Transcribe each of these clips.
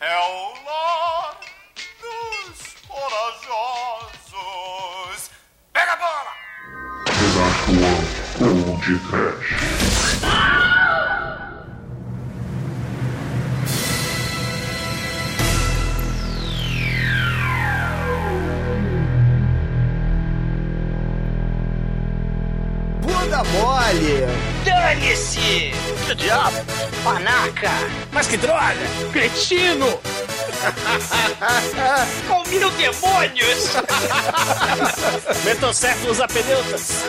é o lar dos corajosos. Pega a bola! Desafio Old Trash. Bunda mole! Dane-se! Que diabo? Panaca! Mas que droga! Cretino! Com mil demônios! Metocéfalos apedeutas!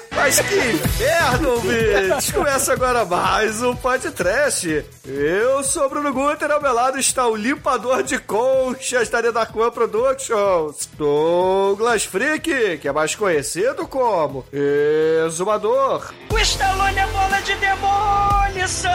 Mas que inferno, ouvintes! Começa agora mais um podcast. Eu sou Bruno Guter, ao meu lado está o limpador de conchas da Darkwan Productions, Douglas Freak, que é mais conhecido como Exumador. O Stallone é bola de demolição!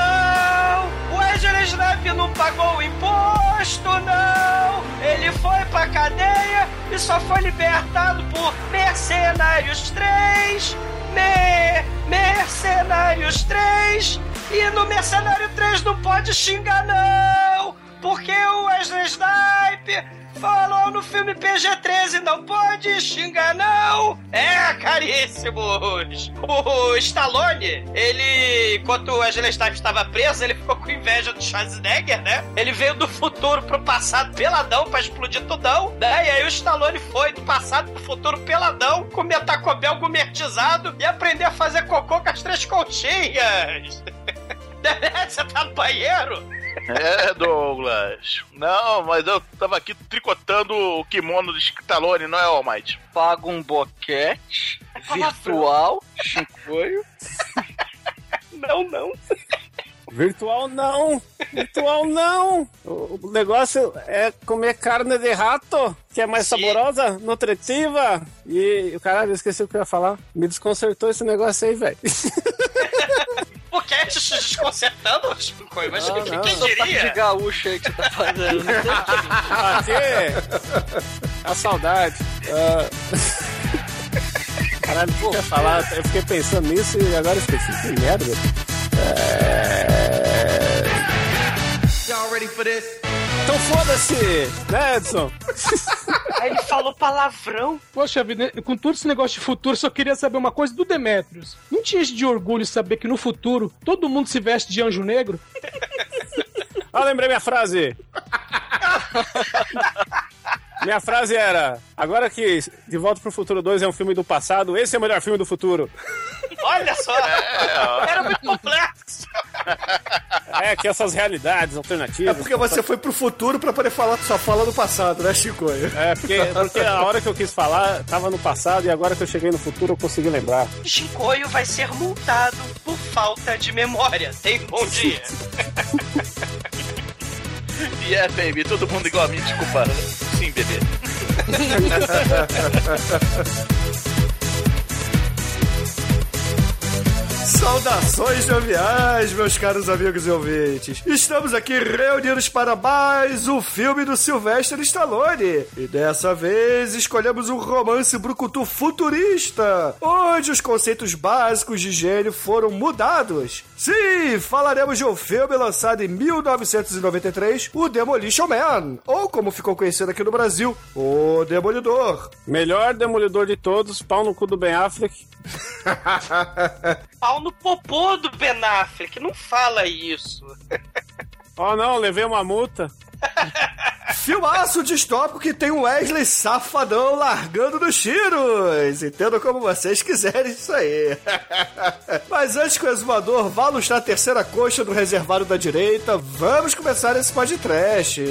O Wesley Snipes não pagou o imposto, não! Ele foi pra cadeia e só foi libertado por Mercenários 3! Me Mercenários 3! E no Mercenário 3 não pode xingar, não! Porque o Wesley Snipes falou no filme PG-13, não pode xingar, não! É, caríssimos! O Stallone, ele, enquanto o Wesley estava preso, ele ficou com inveja do Schwarzenegger, né? Ele veio do futuro pro passado peladão pra explodir tudão, né? E aí o Stallone foi do passado pro futuro peladão, comer Taco Bell gourmetizado e aprender a fazer cocô com as três conchinhas! Você tá no banheiro? É, Douglas. Não, mas eu tava aqui tricotando o kimono do Stallone, não é, Almighty? Paga um boquete virtual, Chicoio. Não, não. Virtual não! Virtual não! O negócio é comer carne de rato, que é mais Sim. saborosa, nutritiva. E o caralho, eu esqueci o que eu ia falar. Me desconcertou esse negócio aí, velho. O Cat te desconcertando, Chico? Mas Não, o que, não. quem Sotaque de diria? gaúcho aí que você tá fazendo. Não. Aqui! A saudade. Ah. Caralho, o que eu ia falar? Eu fiquei pensando nisso e agora esqueci. Que merda. É... Então foda-se, né, Edson? Aí ele falou palavrão. Poxa vida, com todo esse negócio de futuro, só queria saber uma coisa do Demetrius. Não tinha de orgulho saber que no futuro todo mundo se veste de anjo negro? Ah, lembrei minha frase. minha frase era: agora que De Volta pro Futuro 2 é um filme do passado, esse é o melhor filme do futuro. Olha só. Era muito complexo. É, que essas realidades É alternativas. porque você foi pro futuro pra poder falar só fala do passado, né, Chico? É, porque, porque a hora que eu quis falar tava no passado e agora que eu cheguei no futuro eu consegui lembrar. Chicoio vai ser multado por falta de memória. Tem bom dia. E é, baby, todo mundo igual a mim, desculpa. Sim, bebê. Saudações joviais, meus caros amigos e ouvintes. Estamos aqui reunidos para mais um filme do Sylvester Stallone. E dessa vez escolhemos um romance brucutu futurista, onde os conceitos básicos de gênio foram mudados. Sim, falaremos de um filme lançado em 1993, o Demolition Man, ou como ficou conhecido aqui no Brasil, o Demolidor. Melhor demolidor de todos, pau no cu do Ben Affleck. Pau no popô do Ben Affleck. Não fala isso. Oh não, levei uma multa. Filmaço distópico que tem o Wesley safadão largando dos tiros. Entendo como vocês quiserem isso aí. Mas antes que o exumador vá lustrar a terceira coxa do reservado da direita, vamos começar esse podcast.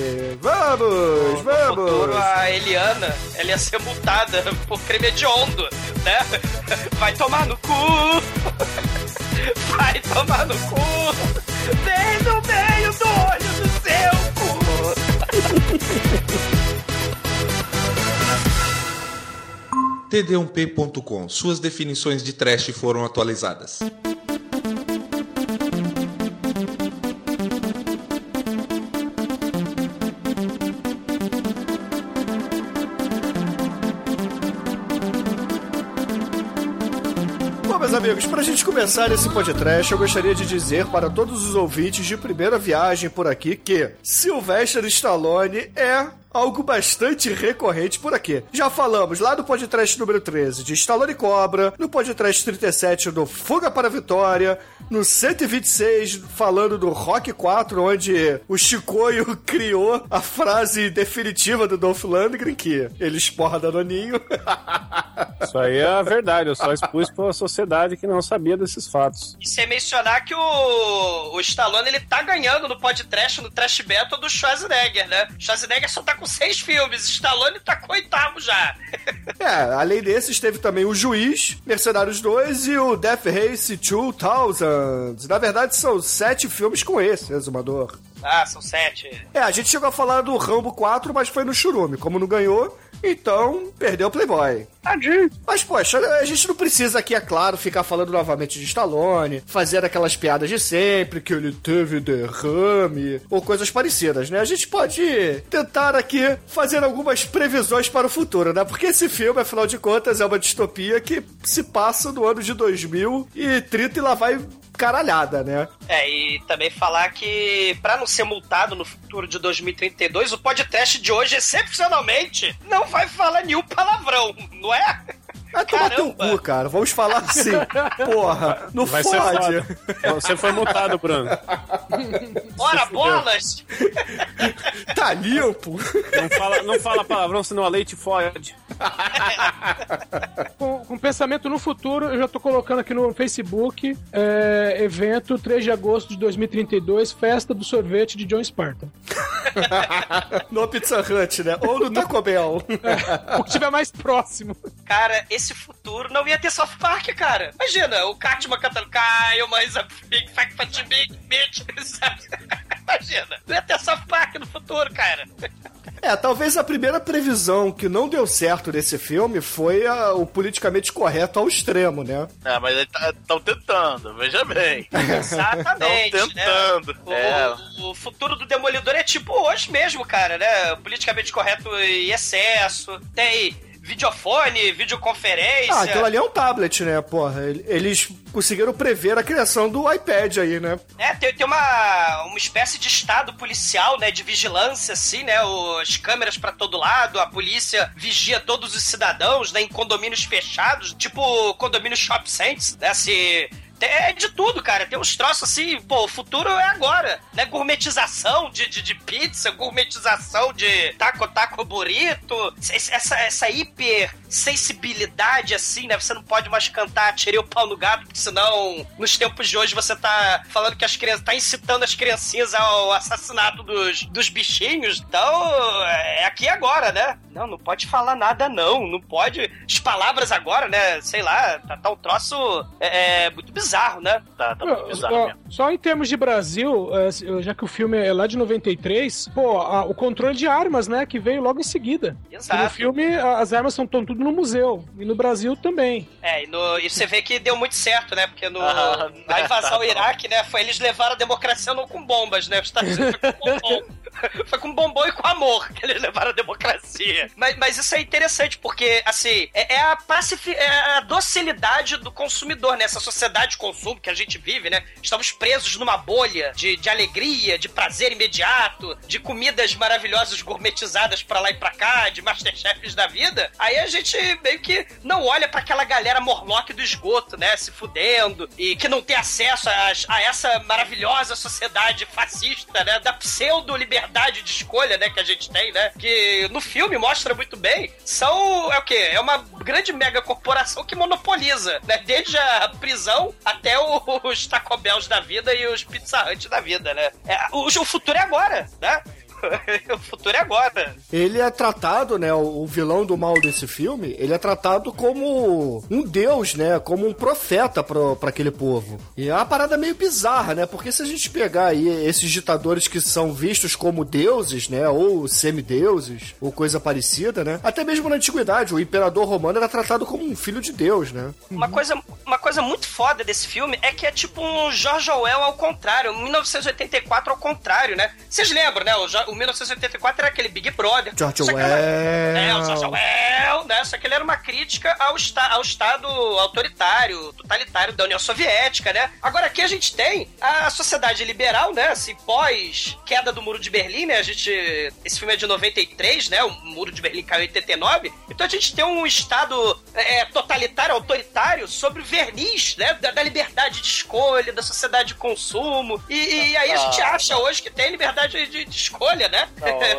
Vamos, No futuro, vamos. a Eliana, ela ia ser multada por crime hediondo, né? Vai tomar no cu! Vai tomar no cu! Bem no meio do olho do seu cu! td1p.com. Suas definições de trash foram atualizadas. Amigos, pra gente começar esse podcast, eu gostaria de dizer para todos os ouvintes de primeira viagem por aqui que Sylvester Stallone é algo bastante recorrente por aqui. Já falamos lá no podcast número 13 de Stallone Cobra, no podcast 37 do Fuga para a Vitória, no 126 falando do Rock 4, onde o Chicoio criou a frase definitiva do Dolph Lundgren, que ele esporra Danoninho. Isso aí é a verdade, eu só expus pra sociedade que não sabia desses fatos. E sem mencionar que o, o Stallone ele tá ganhando no podcast, no Trash Battle do Schwarzenegger, né? Schwarzenegger só tá com seis filmes, Stallone tá com oitavo já. É, além desses, teve também o Juiz, Mercenários 2 e o Death Race 2000. Na verdade, são sete filmes com esse, Exumador. Ah, são sete. É, a gente chegou a falar do Rambo 4, mas foi no churume. Como não ganhou, então perdeu o Playboy. Tadinho. Mas, poxa, a gente não precisa aqui, é claro, ficar falando novamente de Stallone, fazer aquelas piadas de sempre, que ele teve derrame, ou coisas parecidas, né? A gente pode tentar aqui fazer algumas previsões para o futuro, né? Porque esse filme, afinal de contas, é uma distopia que se passa no ano de 2030 e lá vai caralhada, né? É, e também falar que, pra não ser multado no futuro de 2032, o podcast de hoje, excepcionalmente, não vai falar nenhum palavrão, não é? Vai tomar teu cu, cara. Vamos falar assim. Porra, não Vai ser fode. foda. Você foi multado, Bruno. Ora, bolas! Tá limpo. Não fala, não fala palavrão, senão a leite fode. Com, com pensamento no futuro, eu já tô colocando aqui no Facebook é, evento 3 de agosto de 2032, festa do sorvete de John Spartan. No Pizza Hut, né? Ou no Taco Bell. O que tiver mais próximo. Cara, esse futuro não ia ter South Park, cara. Imagina, o Kyle, mas a Big Fat Fat Big Bitch, sabe? Imagina, não ia ter South Park no futuro, cara. É, talvez a primeira previsão que não deu certo nesse filme foi a- o politicamente correto ao extremo, né? É, mas estão tentando, veja bem. Exatamente. Estão tentando. Né? O, É. o futuro do Demolidor é tipo hoje mesmo, cara, né? Politicamente correto em excesso. Tem videofone, videoconferência. Ah, aquilo ali é um tablet, né? Porra, ele- eles conseguiram prever a criação do iPad aí, né? É, tem, tem uma, uma espécie de estado policial, né, de vigilância, assim, né, as câmeras pra todo lado, a polícia vigia todos os cidadãos, né, em condomínios fechados, tipo condomínio Shop Saints, né, se... É de tudo, cara. Tem uns troços assim, pô, o futuro é agora, né? Gourmetização de, de, de pizza, gourmetização de taco, taco burrito. Essa, essa, hiper sensibilidade, assim, né? Você não pode mais cantar tirei o pau no gato, porque senão, nos tempos de hoje, você tá falando que as crianças, tá incitando as criancinhas ao assassinato dos, dos bichinhos. Então, é aqui agora, né? Não, não pode falar nada, não. Não pode. As palavras agora, né? Sei lá, tá, tá um troço é, é, muito bizarro, né? Tá, tá muito bizarro Só, mesmo. só em termos de Brasil, é, já que o filme é lá de 93, pô, a- o controle de armas, né, que veio logo em seguida. E no Exato. filme, as armas são tão tudo no museu. E no Brasil também. É, e, no- e você vê que deu muito certo, né? Porque no, Ah, na invasão tá ao Iraque, né? Foi, eles levaram a democracia não com bombas, né? Os Estados Unidos foi com bombom. Foi com bombom e com amor que eles levaram a democracia. Mas, mas isso é interessante, porque, assim, é, é a pacifi é a docilidade do consumidor, né? Essa sociedade de consumo que a gente vive, né? Estamos presos numa bolha de, de alegria, de prazer imediato, de comidas maravilhosas gourmetizadas pra lá e pra cá, de Masterchefs da vida. Aí a gente meio que não olha pra aquela galera morlock do esgoto, né? Se fudendo e que não tem acesso a, a essa maravilhosa sociedade fascista, né? Da pseudo-liberdade de escolha, né? Que a gente tem, né? Que no filme mostra muito bem. São, é o quê? É uma grande mega corporação que monopoliza, né? Desde a prisão até o- os Taco Bells da vida e os Pizza Hut da vida, né? É, o, o futuro é agora, né? o futuro é agora. Ele é tratado, né, o vilão do mal desse filme, ele é tratado como um deus, né, como um profeta pro- pra aquele povo. E é uma parada meio bizarra, né, porque se a gente pegar aí esses ditadores que são vistos como deuses, né, ou semideuses, ou coisa parecida, né, até mesmo na antiguidade, o imperador romano era tratado como um filho de Deus, né. Uma coisa, uma coisa muito foda desse filme é que é tipo um George Orwell ao contrário, um 1984 ao contrário, né? Vocês lembram, né? O, Jo- o 1984 era aquele Big Brother. George Orwell. É, o George Orwell, né? Só que ele era uma crítica ao, esta- ao Estado autoritário, totalitário da União Soviética, né? Agora aqui a gente tem a sociedade liberal, né? Assim, pós queda do Muro de Berlim, né? A gente. Esse filme é de 93, né? O Muro de Berlim caiu em 89. Então a gente tem um Estado é, totalitário, autoritário, sobre o verniz, né? Da, da liberdade de escolha, da sociedade de consumo. E, e aí a gente Ah. acha hoje que tem liberdade de, de escolha, né?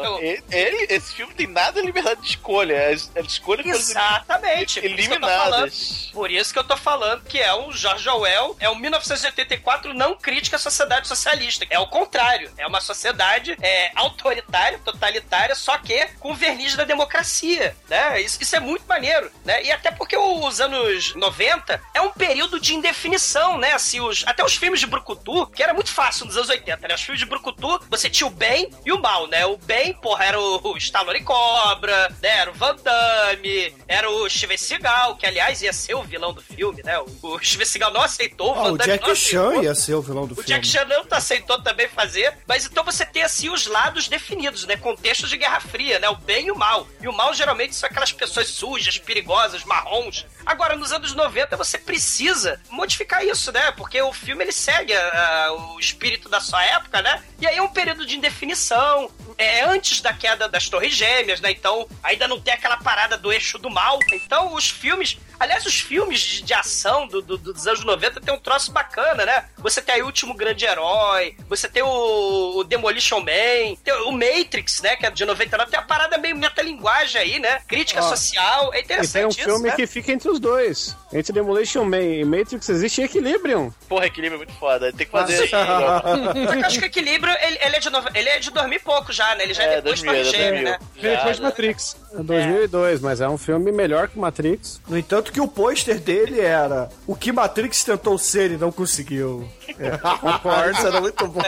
Não, ele, ele- esse filme tem nada de liberdade de escolha. As, as escolhas foram Exatamente. por isso que eu tô falando. eliminadas. Por isso que eu tô falando que é um George Orwell, é um 1984 não crítica à sociedade socialista. É o contrário. É uma sociedade é, autoritária, totalitária, só que com verniz da democracia. Né? Isso, isso é muito maneiro. Né? E até porque os anos 90 é um período de indefinição, né? Assim, os, até os filmes de Brucutu, que era muito fácil nos anos 80, né? Os filmes de Brucutu, você tinha o bem e o mal, né? O bem, porra, era o, o Stallone Cobra, né? Era o Van Damme, era o Steven Seagal, que aliás ia ser o vilão do filme, né? O, o Steven Seagal não aceitou, o Ah, Van o Damme não Jack aceitou. Chan ia ser o vilão do O filme. Jack Chan não aceitou também fazer, mas então você tem assim os lados definidos, né? Contextos de Guerra Fria, né? O bem e o mal. E o mal geralmente são aquelas pessoas sujas, perigosas, marrons. Agora, nos anos 90, você precisa modificar isso, né? Porque o filme ele segue ah, o espírito da sua época, né? E aí é um período de indefinição. É antes da queda das Torres Gêmeas, né? Então ainda não tem aquela parada do eixo do mal. Então os filmes. Aliás, os filmes de, de ação do- do- dos anos 90 tem um troço bacana, né? Você tem aí o Último Grande Herói, você tem o, o Demolition Man, tem o Matrix, né? Que é de 99, tem a parada meio metalinguagem aí, né? Crítica social. É E interessante tem um isso, filme né? que fica entre os dois. Entre Demolition Man e Matrix existe Equilibrium. Porra, equilíbrio é muito foda. Tem que fazer. Só que eu acho que o equilíbrio, ele, ele é de ele é de dormir pouco já, né? Ele já é, É, depois do 2000, Torre é 2000. né? Veio depois de Já, Matrix. É 2002, mas é um filme melhor que Matrix. No entanto, que o pôster dele era o que Matrix tentou ser e não conseguiu. É, concordo. Era muito bom.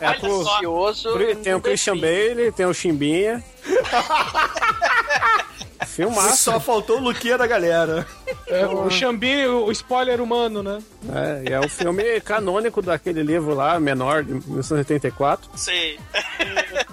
É Olha com- só. Tem o Christian Bale, tem o Chimbinha. Filmaço. só faltou o Luquinha da galera. É, o Xambin, o spoiler humano, né? É, e é o filme canônico daquele livro lá, menor, de 1984. Sim.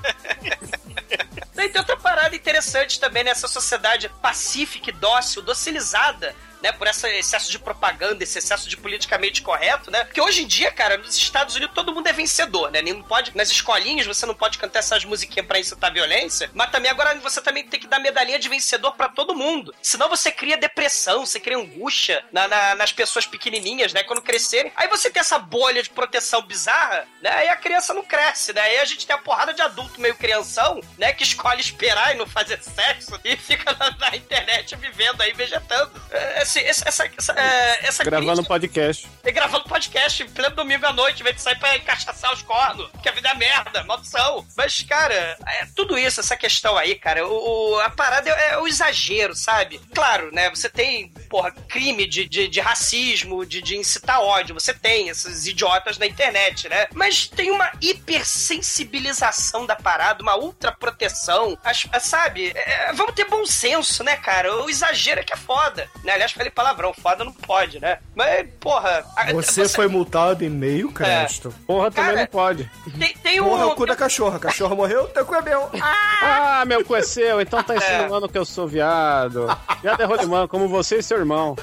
Tem outra parada interessante também nessa sociedade pacífica dócil, docilizada, né, por esse excesso de propaganda, esse excesso de politicamente correto, né? Porque hoje em dia, cara, nos Estados Unidos todo mundo é vencedor, né? Nem pode, nas escolinhas você não pode cantar essas musiquinhas pra incitar violência, mas também agora você também tem que dar medalhinha de vencedor pra todo mundo. Senão você cria depressão, você cria angústia na- na- nas pessoas pequenininhas, né? Quando crescerem. Aí você tem essa bolha de proteção bizarra, né? Aí a criança não cresce, né? Aí a gente tem a porrada de adulto meio crianção, né? Que escolhe esperar e não fazer sexo e fica na, na internet vivendo aí, vegetando. É, esse- esse- essa, essa, é, essa Gravando crítica- podcast. e gravando podcast pleno domingo à noite, em vez de sair pra encaixaçar os cornos, que a vida é merda, maldição. Mas, cara, é tudo isso, essa questão aí, cara, o, a parada é, é o exagero, sabe? Claro, né, você tem, porra, crime de, de, de racismo, de, de incitar ódio, você tem esses idiotas na internet, né? Mas tem uma hipersensibilização da parada, uma ultra proteção, as- sabe? É, vamos ter bom senso, né, cara? O exagero é que é foda, né? Aliás, falei palavrão, foda não pode, né? Mas, porra... a- Você foi multado em meio crédito. Porra, também Cara, não pode. Tem, tem um... Porra, é o cu da cachorra. Cachorra morreu, teu cu é meu. Ah, meu cu é seu, então tá insinuando que eu sou viado. Viado é rolimão, como você e seu irmão.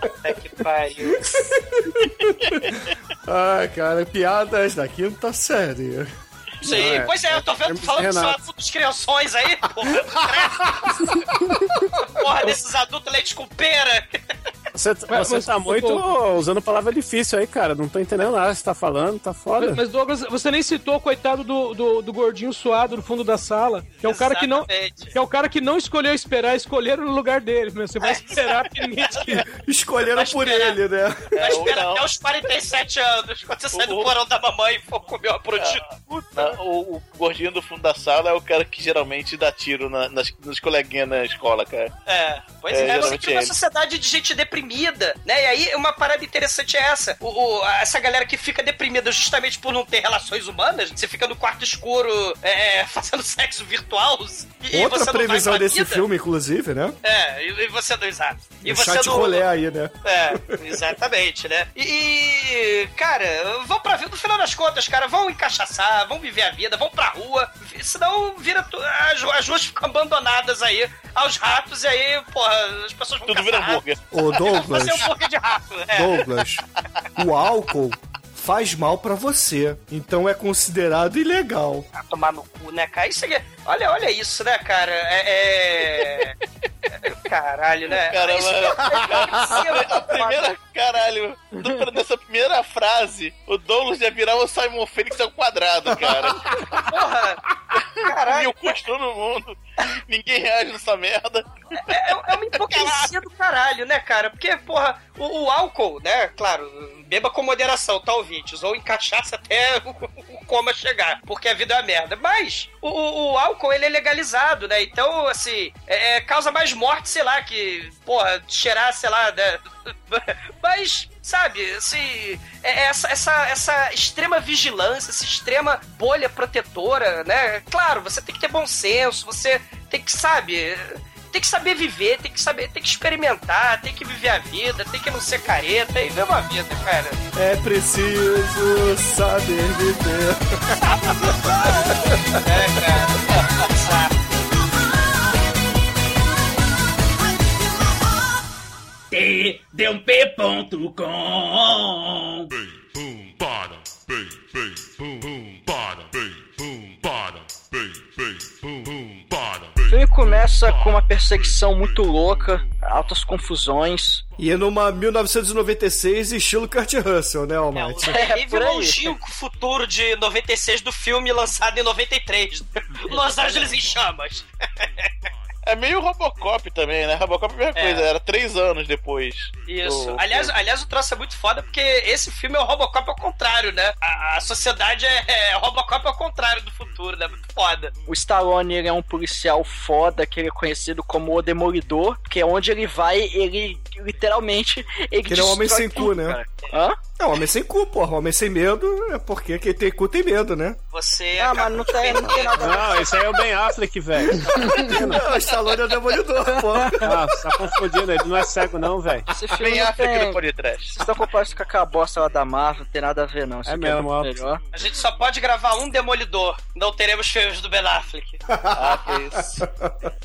Puta que pariu. Ai, cara, piadas da quinta série. Sim, é. pois é, eu tô vendo Hermes falando só Renato. dos crianções aí, porra. porra, desses adultos leite com pera. Você, Mas- você mas, tá muito ô, usando palavra difícil aí, cara. Não tô entendendo nada. Você tá falando, tá foda. Mas, mas, Douglas, você nem citou o coitado do, do, do gordinho suado no fundo da sala, que é o cara que não. Que é o cara que não escolheu esperar, escolheram no lugar dele. Mas você vai esperar te- Escolheram Vai por esperar. ele, né? Vai esperar não. até os 47 anos, quando você sai do porão da mamãe e for comer uma prostituta. Não, o, o gordinho do fundo da sala é o cara que geralmente dá tiro na- nas, nos coleguinhas na escola, cara. É, pois É, é, cria uma sociedade de gente deprimida deprimida, né? E aí uma parada interessante é essa. O, o- essa galera que fica deprimida justamente por não ter relações humanas, você fica no quarto escuro é, fazendo sexo virtual. E, e Outra vai previsão desse vida. filme, inclusive, né? É, e, e você não, exato. E o você chat não- rolê aí, né? é, exatamente, né? E, e, cara, vão pra vida, no final das contas, cara, vão encaixaçar, vão viver a vida, vão pra rua, senão vira tu- as, as ruas ficam abandonadas aí aos ratos, e aí, porra, as pessoas vão Tudo caçar vira hambúrguer. Ô, Douglas, Você é um hambúrguer de rato, é. Douglas, o álcool faz mal pra você, então é considerado ilegal. Ah, tomar no cu, né, cara? Isso aí, olha, olha isso, né, cara? É. é- Caralho, né? Caramba. Isso é- A primeira, caralho, do- dessa primeira frase, o Douglas já virava o Simon Fênix ao quadrado, cara. Porra! E Caralho, o custo todo mundo. Ninguém reage nessa merda. é, é uma hipocrisia do caralho, né, cara? Porque, porra, o, o álcool, né, claro, beba com moderação, tá, ouvintes? Ou em cachaça até o, coma chegar, porque a vida é uma merda. Mas o, o- álcool, ele é legalizado, né? Então, assim, é, é, causa mais morte, sei lá, que, porra, cheirar, sei lá, né? Mas, sabe, assim, é- essa, essa, essa extrema vigilância, essa extrema bolha protetora, né? Claro, você tem que ter bom senso, você tem que, sabe, tem que saber viver, tem que saber, tem que experimentar, tem que viver a vida, tem que não ser careta e viver uma vida, cara. É preciso saber viver. É, cara. Exato. Bem, bem, boom, boom, bada, O filme começa com uma perseguição muito louca, altas confusões. E numa 1996, estilo Kurt Russell, né, É, o Almighty? terrível por aí. longínquo futuro de 96 do filme lançado em 93. Los Angeles em chamas. É meio Robocop também, né? Robocop é a mesma É. coisa, era três anos depois. Isso. do- aliás, aliás, o troço é muito foda porque esse filme é o Robocop ao contrário, né? A, a sociedade é, é Robocop ao contrário do futuro, né? Muito foda. O Stallone ele é um policial foda, que ele é conhecido como o Demolidor, que é onde ele vai, ele literalmente. Ele ele é um homem sem cu, né? cara. Hã? É um homem sem cu, porra. Homem sem medo é porque quem tem cu tem medo, né? Você. Ah, mas não tem, não tem nada a ver. Não, esse aí é o Ben Affleck, velho. Não, o Stallone é o demolidor, porra. Ah, tá confundindo, ele não é cego não, velho. Esse filme não África tem... no podcast. Vocês estão comparando com aquela bosta lá da Marvel, não tem nada a ver, não. Isso É aqui mesmo, ó. muito melhor. A gente só pode gravar um Demolidor. Não teremos filmes do Ben Affleck. Ah, que isso.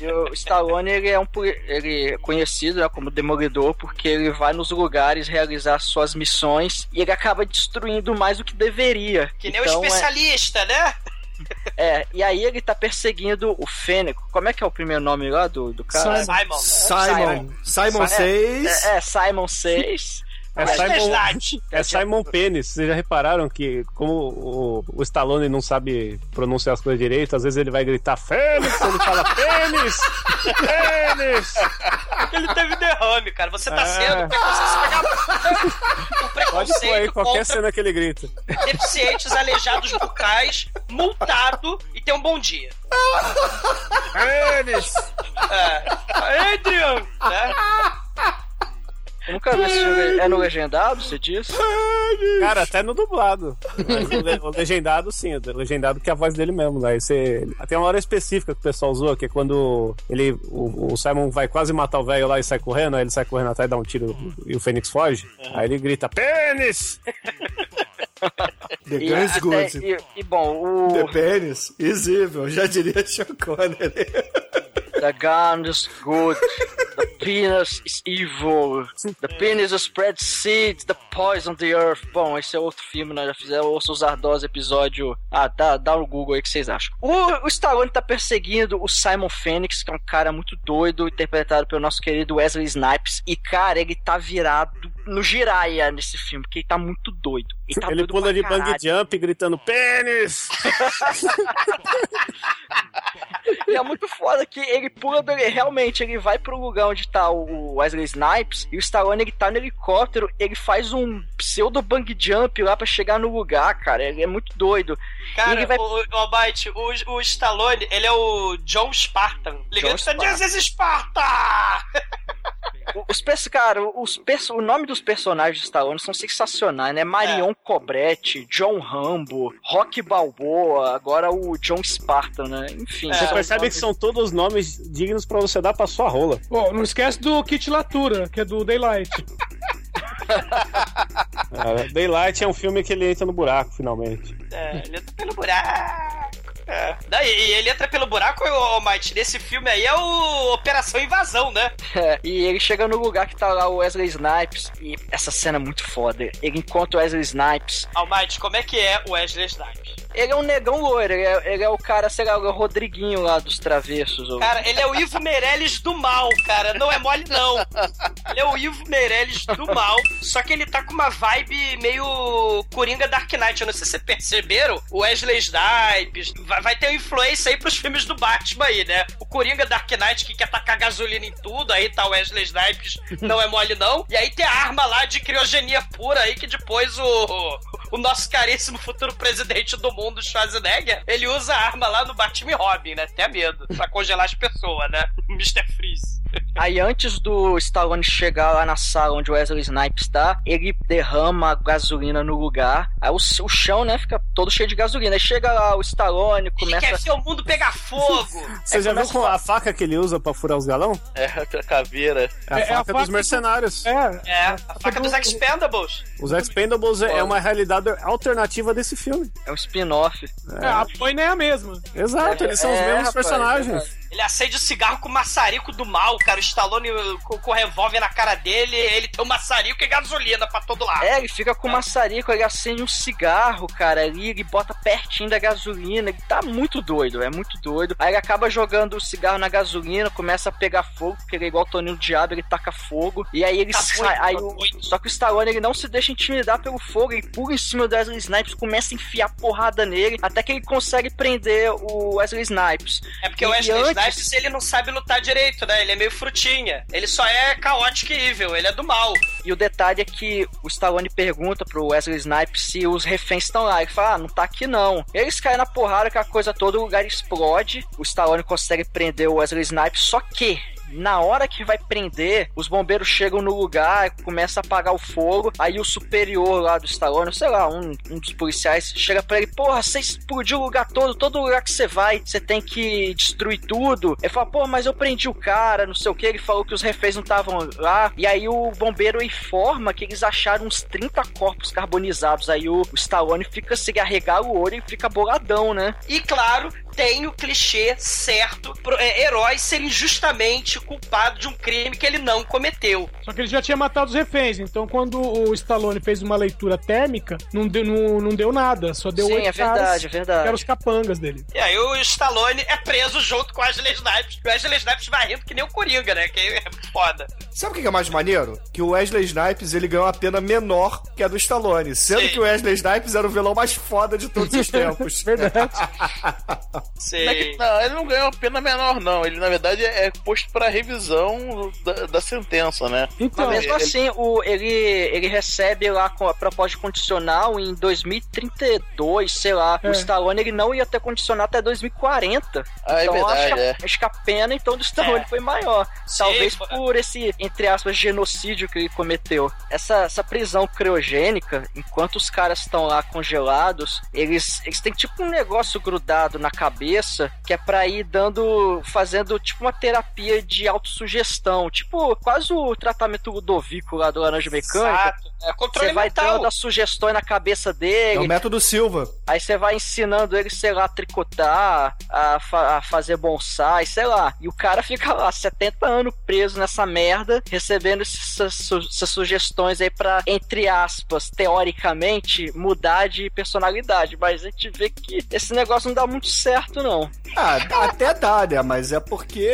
E o Stallone, ele é um ele é conhecido né, como Demolidor porque ele vai nos lugares realizar suas missões e ele acaba destruindo mais do que deveria. Que nem Então, o especialista, né? É, é, e aí ele tá perseguindo o Fênico. Como é que é o primeiro nome lá do, do cara? Simon. Simon. Simon É, 6. É, é, Simon 6. É Mas Simon, é Simon Penis. Vocês já repararam que, como o, o Stallone não sabe pronunciar as coisas direito, às vezes ele vai gritar Fênix, ele fala Pênis! Pênis! Ele teve derrame, cara. Você tá É. sendo preconceito. O Pode aí preconceito qualquer cena que ele grita. deficientes aleijados bucais, multado e tem um bom dia. Pênis! É. Adrian! Né? Eu nunca vi esse filme. É no legendado, você disse? Cara, até no dublado. Mas o, le- o legendado, sim, o legendado que é a voz dele mesmo. Né? Você, tem uma hora específica que o pessoal usou, que é quando ele, o, o Simon vai quase matar o velho lá e sai correndo, aí ele sai correndo atrás e dá um tiro e o Fênix foge. Aí ele grita: Pênis! The E, Gun is até- good. e, e, bom, The o Penis is evil. Já diria Sean Connery. The gun is good. The penis is evil. The penis spread seeds, the poison the earth. Bom, esse é outro filme, nós já fizemos. Ouça os Ardós episódio. Ah, dá, dá no Google aí o que vocês acham. O, o Stallone tá perseguindo o Simon Phoenix, que é um cara muito doido, interpretado pelo nosso querido Wesley Snipes. E, cara, ele tá virado no giraia nesse filme, porque ele tá muito doido. Ele, tá ele pula de caralho. bang jump gritando: Pênis! E é muito foda que ele pula do, realmente, ele vai pro lugar onde tá o Wesley Snipes e o Stallone ele tá no helicóptero, ele faz um pseudo bang jump lá pra chegar no lugar, cara. Ele é muito doido. Cara, Ele vai- o, o Almighty, o, o Stallone, ele é o John Spartan. Ligando is Sparta! Os cara, os perso- o nome dos personagens de Stallone são sensacionais, né? Marion Cobretti, John Rambo, Rock Balboa, agora o John Spartan, né? Enfim. Você são percebe que nomes- são todos nomes dignos pra você dar pra sua rola. Pô, não esquece do Kit Latura, que é do Daylight. É, Daylight é um filme que ele entra no buraco, finalmente. É, ele entra pelo buraco. É. Daí, e ele entra pelo buraco, ô Mike, nesse filme aí é o Operação Invasão, né? É, e ele chega no lugar que tá lá o Wesley Snipes, e essa cena é muito foda. Ele encontra o Wesley Snipes. Almighty, como é que é o Wesley Snipes? Ele é um negão loiro, ele é, ele é o cara, sei lá, o Rodriguinho lá dos travessos. ou- Cara, ele é o Ivo Meirelles do mal, cara. Não é mole, não. Ele é o Ivo Meirelles do mal, só que ele tá com uma vibe meio Coringa Dark Knight. Eu não sei se vocês perceberam. O Wesley Snipes. Vai, vai ter influência aí pros filmes do Batman aí, né? O Coringa Dark Knight que quer tacar gasolina em tudo. Aí tá o Wesley Snipes, não é mole, não. E aí tem a arma lá de criogenia pura aí que depois o, o nosso caríssimo futuro presidente do mundo, Schwarzenegger, ele usa a arma lá no Batman Robin, né? Até medo. Pra congelar as pessoas, né? Mr. Freeze. Aí antes do Stallone chegar lá na sala onde o Wesley Snipes tá, ele derrama gasolina no lugar. Aí o, o chão, né, fica todo cheio de gasolina. Aí chega lá o Stallone, Ele começa. quer ver o mundo pegar fogo. Você já viu com a faca que ele usa pra furar os galão? É, a caveira. É a É- é a faca faca dos do- mercenários. É, É, a faca dos Expendables. Os Expendables é uma realidade alternativa desse filme. É um spin-off. é, a boina é a mesma. Exato, eles são os É, mesmos rapaz, personagens. Ele acende o cigarro com o maçarico do mal, cara. O Stallone uh, com, com o revólver na cara dele, ele tem o maçarico e gasolina pra todo lado. É, ele fica com maçarico, ele acende um cigarro, cara, ali, ele bota pertinho da gasolina, ele tá muito doido, é muito doido. Aí ele acaba jogando o cigarro na gasolina, começa a pegar fogo, porque ele é igual o Toninho do Diabo, ele taca fogo, e aí ele Tá sai. aí tá o- só que o Stallone ele não se deixa intimidar pelo fogo, ele pula em cima do Wesley Snipes, começa a enfiar porrada nele, até que ele consegue prender o Wesley Snipes. É porque o E Wesley antes- Snipes, ele não sabe lutar direito, né? Ele é meio frutinha. Ele só é caótico e evil, ele é do mal. E o detalhe é que o Stallone pergunta pro Wesley Snipes se os reféns estão lá. Ele fala, ah, não tá aqui não. Eles caem na porrada, que a coisa toda, o lugar explode. O Stallone consegue prender o Wesley Snipes, só que... Na hora que vai prender, os bombeiros chegam no lugar, começa a apagar o fogo. Aí o superior lá do Stallone, sei lá, um, um dos policiais, chega pra ele: Porra, você explodiu o lugar todo, todo lugar que você vai, você tem que destruir tudo. Ele fala: Pô, mas eu prendi o cara, não sei o que. Ele falou que os reféns não estavam lá. E aí o bombeiro informa que eles acharam uns 30 corpos carbonizados. Aí o, o Stallone fica se arregala o olho e fica boladão, né? E claro, tem o clichê certo pro é, herói ser injustamente culpado de um crime que ele não cometeu. Só que ele já tinha matado os reféns, então quando o Stallone fez uma leitura térmica, não deu, não, não deu nada, só deu Sim, oito é verdade, caras, é verdade. que eram os capangas dele. E aí o Stallone é preso junto com o Wesley Snipes. O Wesley Snipes vai rindo que nem o Coringa, né? Que é foda. Sabe o que é mais maneiro? Que o Wesley Snipes ele ganhou uma pena menor que a do Stallone, sendo Sim. que o Wesley Snipes era o vilão mais foda de todos os tempos. Verdade. Sei. Não, é que- não, ele não ganhou pena menor, não. Ele, na verdade, é posto pra revisão da, da sentença, né? Então, Mas mesmo ele- assim, o, ele, ele recebe lá com a proposta condicional em 2032, sei lá. É. O Stallone ele não ia ter condicional até 2040. Ah, é então verdade, acho, que, a- é. acho que a pena então do Stallone É. foi maior. Sim, Talvez foi- por esse, entre aspas, genocídio que ele cometeu. Essa, essa prisão criogênica, enquanto os caras estão lá congelados, eles, eles têm tipo um negócio grudado na cabeça que é pra ir dando, fazendo tipo uma terapia de autossugestão. Tipo, quase o tratamento Ludovico lá do Laranja Mecânica. Exato. É controle Você vai mental. dando as sugestões na cabeça É dele, o método Silva. Aí você vai ensinando ele, sei lá, a tricotar, a, fa- a fazer bonsai, sei lá. E o cara fica lá, 70 anos preso nessa merda, recebendo essas, su- essas sugestões aí pra, entre aspas, teoricamente, mudar de personalidade. Mas a gente vê que esse negócio não dá muito certo, não. Ah, até dá, né? Mas é porque,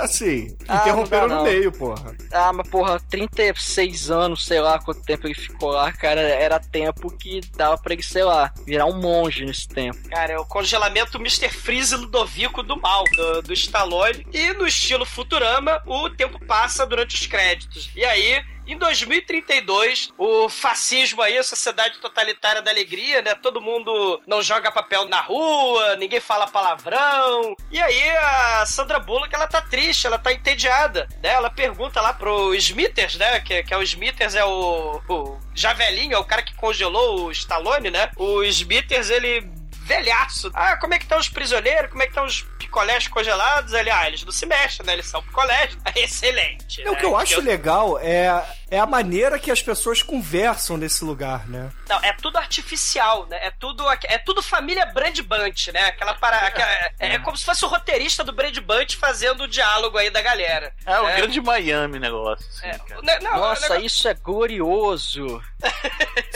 assim, Ah, interromperam dá, no não. meio, porra. Ah, mas porra, 36 anos, sei lá quanto tempo ele ficou lá, cara, era tempo que dava pra ele, sei lá, virar um monge nesse tempo. Cara, é o congelamento Mr. Freeze Ludovico do mal, do, do Stallone. E no estilo Futurama, o tempo passa durante os créditos. E aí, Em 2032, o fascismo aí, a sociedade totalitária da alegria, né? Todo mundo não joga papel na rua, ninguém fala palavrão. E aí a Sandra Bullock, ela tá triste, ela tá entediada, né? Ela pergunta lá pro Smithers, né? Que, que é o Smithers, é o, o Javelinho, é o cara que congelou o Stallone, né? O Smithers, ele velhaço. Ah, como é que estão os prisioneiros? Como é que estão os picolés congelados? Ele, ah, eles não se mexem, né? Eles são picolés. Excelente. É, o né? que eu acho Eu- legal é, é a maneira que as pessoas conversam nesse lugar, né? Não, é tudo artificial, né? É tudo, é tudo família Brand Bunch, né? Aquela parada. É, é como se fosse o roteirista do Brand Bunch fazendo o diálogo aí da galera. É o É. grande Miami negócio. assim, É, cara. né, não, Nossa, o negócio- isso é glorioso.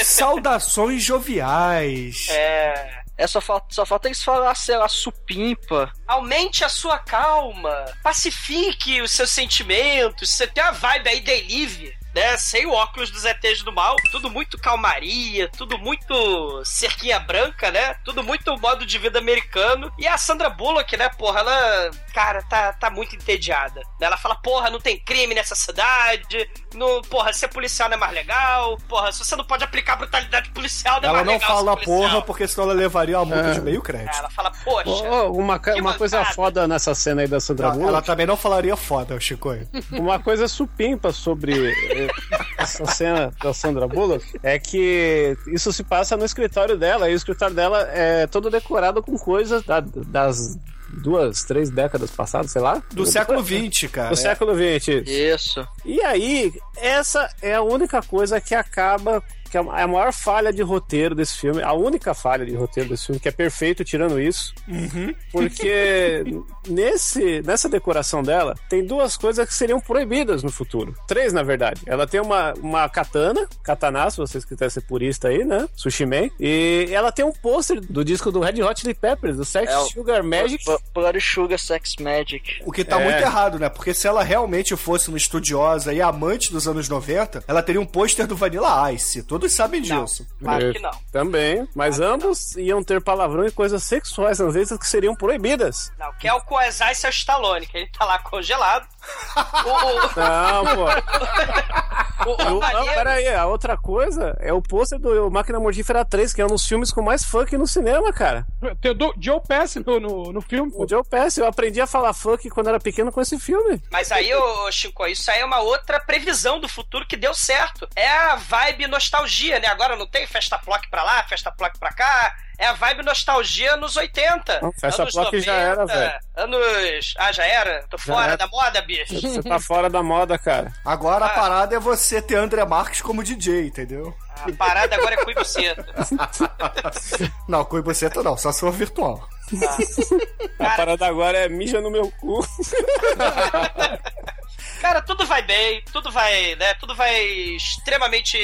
Saudações joviais. É. É só falta, só falta eles falar, sei lá, supimpa. Aumente a sua calma, pacifique os seus sentimentos. Você tem uma vibe aí delive, né? Sem o óculos dos ETs do mal. Tudo muito calmaria, tudo muito cerquinha branca, né? Tudo muito modo de vida americano. E a Sandra Bullock, né, porra, ela, cara, tá, tá muito entediada. Ela fala, porra, não tem crime nessa cidade. No, porra, ser policial não é mais legal. Porra, se você não pode aplicar brutalidade policial, não é Ela mais não legal fala ser policial. porra porque senão ela levaria uma multa É. de meio crédito. Ela fala, poxa. Ô, uma, uma coisa foda nessa cena aí da Sandra Ela, Bullock. ela também não falaria foda, Chico. Uma coisa supimpa sobre eh, essa cena da Sandra Bullock é que isso se passa no escritório dela, e o escritório dela é todo decorado com coisas da- das duas, três décadas passadas, sei lá. Do século XX, cara. Do É. século XX. Isso. E aí, essa é a única coisa que acaba. Que é a maior falha de roteiro desse filme, a única falha de roteiro desse filme, que é perfeito tirando isso. Porque nesse, nessa decoração dela, tem duas coisas que seriam proibidas no futuro. Três, na verdade. Ela tem uma, uma katana, katana, se vocês quiserem ser purista aí, né? Sushi Man. E ela tem um pôster do disco do Red Hot Chili Peppers, do Sex É Sugar Magic. B- Blood Sugar Sex Magic. O que tá É. muito errado, né? Porque se ela realmente fosse uma estudiosa e amante dos anos 90, ela teria um pôster do Vanilla Ice. Todos sabem Não, disso. claro que não. Também, mas ambos iam ter palavrão e coisas sexuais nas letras que seriam proibidas. Não, que é o Coesai e o Stallone, que ele tá lá congelado. Não, pô. o, o Não, peraí, a outra coisa é o pôster do Máquina Mortífera 3, que é um dos filmes com mais funk no cinema, cara. Tem o Joe Pass no, no, no filme, pô. O Joe Pesci, eu aprendi a falar funk quando era pequeno com esse filme. Mas aí, ô, Chico, isso aí é uma outra previsão do futuro que deu certo. É a vibe nostalgia, né? Agora não tem festa plock pra lá, festa plock pra cá. É a vibe nostalgia nos 80. Não, festa anos plock já era, velho. Anos. Ah, já era? Tô fora era. da moda, bicho. Você tá fora da moda, cara. Agora a Ah. parada é você ter André Marques como DJ, entendeu? A parada agora é cuibuceta. Não, com você não, só se for virtual. A parada agora é mija no meu cu. Cara, tudo vai bem, tudo vai, né? Tudo vai extremamente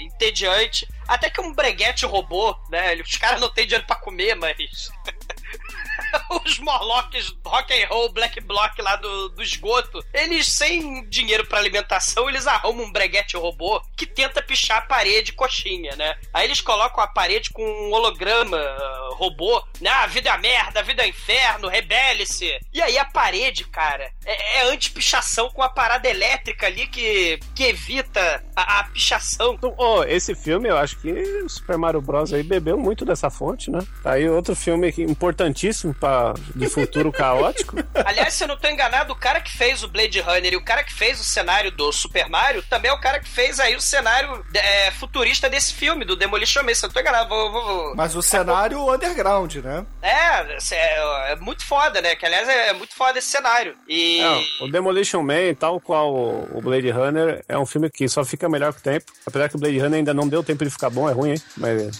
entediante. Até que um breguete robô, né? Os caras não têm dinheiro pra comer, mas. Os Morlocks rock and roll, black block lá do, do esgoto, eles sem dinheiro pra alimentação, eles arrumam um breguete robô que tenta pichar a parede coxinha, né? Aí eles colocam a parede com um holograma uh, robô, né? Ah, vida é merda, vida é inferno, rebele-se. E aí a parede, cara, é, é anti-pichação com a parada elétrica ali que, que evita a, a pichação. Então, ó, esse filme, eu acho que o Super Mario Bros. aí bebeu muito dessa fonte, né? Tá aí outro filme importantíssimo pra, de futuro caótico. Aliás, se eu não tô enganado, o cara que fez o Blade Runner e o cara que fez o cenário do Super Mario também é o cara que fez aí o cenário é, futurista desse filme, do Demolition Man. Se eu não tô enganado, vou. vou, vou. Mas o cenário underground, né? É, é, é muito foda, né? Que aliás é, é muito foda esse cenário. E. Não, o Demolition Man, tal qual o o Blade Runner, é um filme que só fica melhor com o tempo. Apesar que o Blade Runner ainda não deu tempo de ficar bom, é ruim, hein? Mas.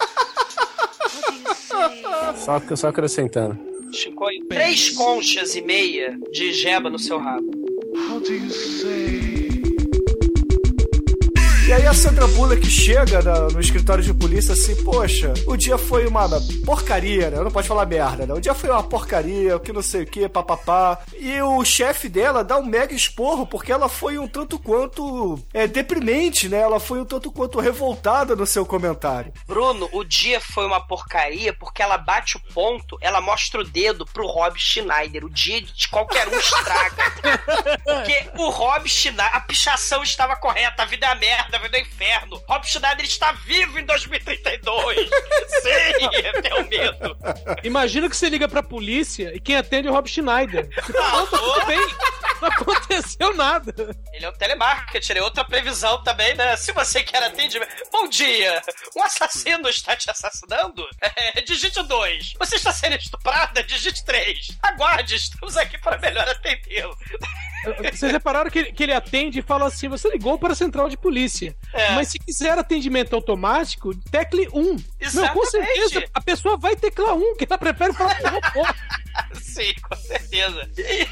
só, só acrescentando. Chico, três conchas e meia de geba no seu rabo. E aí a Sandra Bullock chega na- no escritório de polícia assim, poxa, o dia foi uma porcaria, né? Não pode falar merda, né? O dia foi uma porcaria, que não sei o que, papapá. E o chefe dela dá um mega esporro porque ela foi um tanto quanto é, deprimente, né? Ela foi um tanto quanto revoltada no seu comentário. Bruno, o dia foi uma porcaria porque ela bate o ponto, ela mostra o dedo pro Rob Schneider. O dia de qualquer um estraga. porque o Rob Schneider, a pichação estava correta, a vida é a merda, a vida é o inferno. Rob Schneider está vivo em 2032. Sim, eu tenho medo. Imagina que você liga pra polícia e quem atende é o Rob Schneider. Não, tá tudo bem. Não aconteceu nada. Ele é um telemarketing, é outra previsão também, né? Se você quer atendimento. Bom dia! Um assassino está te assassinando? É, digite 2. Você está sendo estuprada? Digite 3. Aguarde, estamos aqui para melhor atendê-lo. Vocês repararam que ele, que ele atende e fala assim: você ligou para a central de polícia. É. Mas se quiser atendimento automático, tecle 1. Não, com Exatamente. certeza, a pessoa vai teclar 1, que ela prefere falar com o robô. Sim, com certeza. E,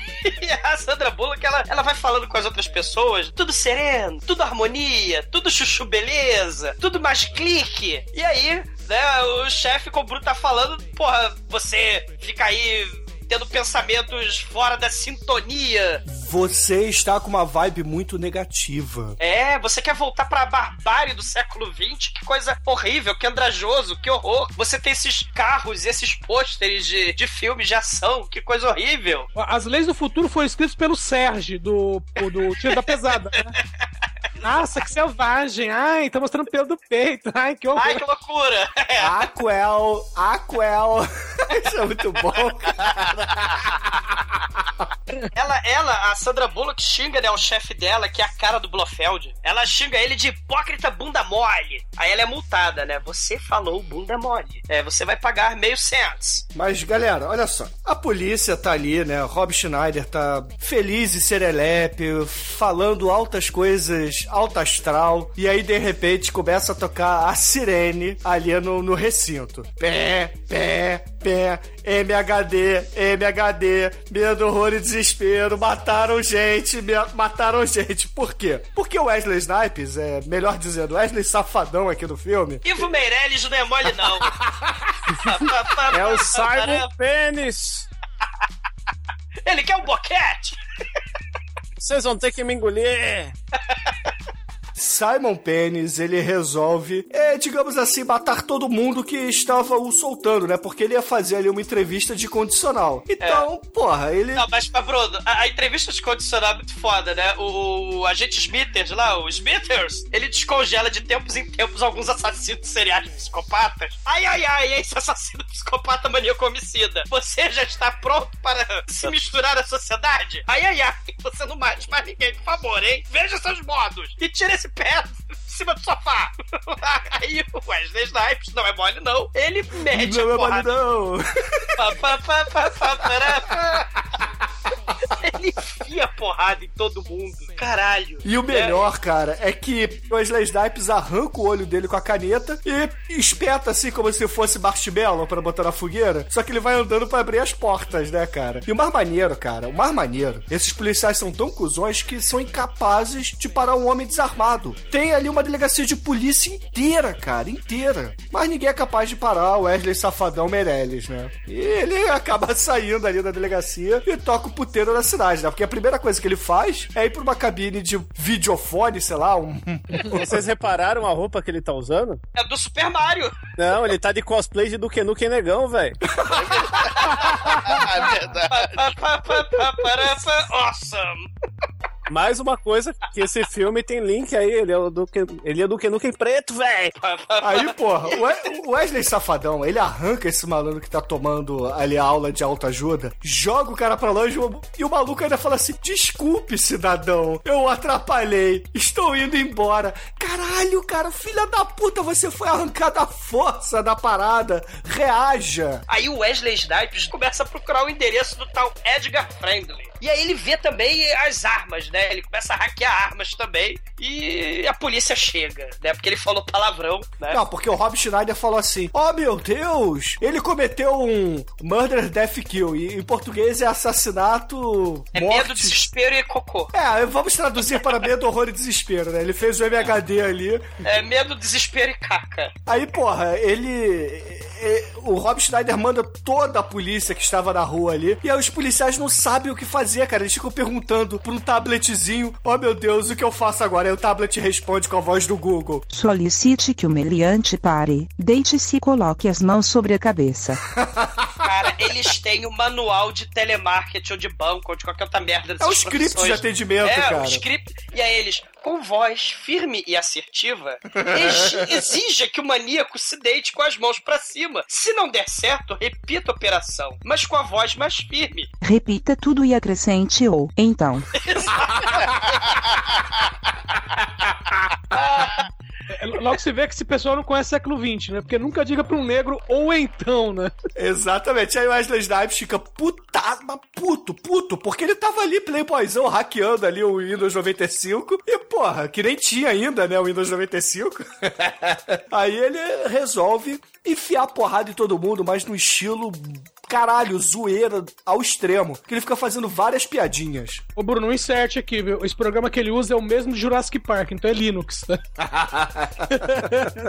e a Sandra Bullock, ela, ela vai falando com as outras pessoas, tudo sereno, tudo harmonia, tudo chuchu beleza, tudo mais clique. E aí, né, o chefe, como o Bruno tá falando, porra, você fica aí tendo pensamentos fora da sintonia. Você está com uma vibe muito negativa. É, você quer voltar pra barbárie do século XX? Que coisa horrível, que andrajoso, que horror. Você tem esses carros, esses pôsteres de, de filmes de ação, que coisa horrível. As leis do futuro foram escritas pelo Sérgio, do, do Tiro da Pesada. Né? Nossa, que selvagem. Ai, tá mostrando pelo do peito. Ai, que horror. Ai, que loucura. É. Aquel, Aquel. Isso é muito bom, cara. Ela, ela, a Sandra Bullock xinga, né, o chefe dela, que é a cara do Blofeld. Ela xinga ele de hipócrita bunda mole. Aí ela é multada, né? Você falou bunda mole. É, você vai pagar meio cents. Mas, galera, olha só. A polícia tá ali, né? Rob Schneider tá feliz e serelepe, falando altas coisas, alta astral. E aí, de repente, começa a tocar a sirene ali no, no recinto. Pé, pé, pé. MHD, MHD. Medo, horror e desespero. Mataram gente, mataram gente. Por quê? Porque o Wesley Snipes, é, melhor dizendo, Wesley Safadão aqui no filme, Ivo Meirelles não é mole, não. É o Simon Pênis. Ele quer um boquete? Vocês vão ter que me engolir. Simon Pênis, ele resolve, é, digamos assim, matar todo mundo que estava o soltando, né? Porque ele ia fazer ali uma entrevista de condicional. Então, porra, ele. Não, mas, mas, Bruno, a, a entrevista de condicional é muito foda, né? O, o agente Smithers lá, o Smithers, ele descongela de tempos em tempos alguns assassinos seriais psicopatas. Ai, ai, ai, esse assassino psicopata maníaco homicida. Você já está pronto para se misturar à sociedade? Ai, ai, ai, você não mate mais ninguém, por favor, hein? Veja seus modos e tira esse pé de cima do sofá. Aí o Wesley Snipes, não é mole não, ele mete Não a é porrada. mole, não. Pá, pá, pá, pá, pá, pará, pá. Ele enfia porrada em todo mundo. Caralho. E o melhor, cara, é que o Wesley Snipes arranca o olho dele com a caneta e espeta assim como se fosse marshmallow pra botar na fogueira. Só que ele vai andando pra abrir as portas, né, cara? E o mais maneiro, cara, o mais maneiro, esses policiais são tão cuzões que são incapazes de parar um homem desarmado. Tem ali uma delegacia de polícia inteira, cara, inteira. Mas ninguém é capaz de parar o Wesley Safadão Meirelles, né? E ele acaba saindo ali da delegacia e toca o puteiro da cidade, né? Porque a primeira coisa que ele faz é ir pra uma cabine de videofone, sei lá, um. Vocês repararam a roupa que ele tá usando? É do Super Mario. Não, ele tá de cosplay de Duke Nukem Negão, velho. É verdade. Awesome. Mais uma coisa, que esse filme tem link aí, ele é o Duke, ele é o Duke Nukem preto, velho. Aí, porra, o We- o Wesley Safadão, ele arranca esse malandro que tá tomando ali a aula de autoajuda, joga o cara pra longe e o maluco ainda fala assim: Desculpe, cidadão, eu atrapalhei, estou indo embora. Caralho, cara, filha da puta, você foi arrancado à força da parada. Reaja. Aí o Wesley Snipes começa a procurar o endereço do tal Edgar Friendly. E aí ele vê também as armas, né? Ele começa a hackear armas também. E a polícia chega, né? Porque ele falou palavrão, né? Não, porque o Rob Schneider falou assim: Oh meu Deus, ele cometeu um murder death kill. E em português é assassinato. É morte. medo, desespero e cocô. É, vamos traduzir para medo, horror e desespero, né? Ele fez o MHD ali. É medo, desespero e caca. Aí, porra, ele. O Rob Schneider manda toda a polícia que estava na rua ali. E aí os policiais não sabem o que fazer, cara. Eles ficam perguntando por um tabletzinho: Oh meu Deus, o que eu faço agora? Aí o tablet responde com a voz do Google. Solicite que o meliante pare, deite-se e coloque as mãos sobre a cabeça. Eles têm o manual de telemarketing ou de banco ou de qualquer outra merda É o script de atendimento, é, cara. o script. E aí eles, com voz firme e assertiva, ex- exija que o maníaco se deite com as mãos pra cima. Se não der certo, repita a operação, mas com a voz mais firme. Repita tudo e acrescente ou, então. É, Logo se vê que esse pessoal não conhece século XX, né? Porque nunca diga pra um negro ou então, né? Exatamente. Aí o Wesley Snipes fica puta, mas puto, puto, porque ele tava ali, playboyzão, hackeando ali o Windows 95. E, porra, que nem tinha ainda, né, o Windows 95. Aí ele resolve enfiar porrada em todo mundo, mas no estilo, caralho, zoeira ao extremo. Que ele fica fazendo várias piadinhas. Ô Bruno, um insert aqui, viu? Esse programa que ele usa é o mesmo de Jurassic Park, então é Linux.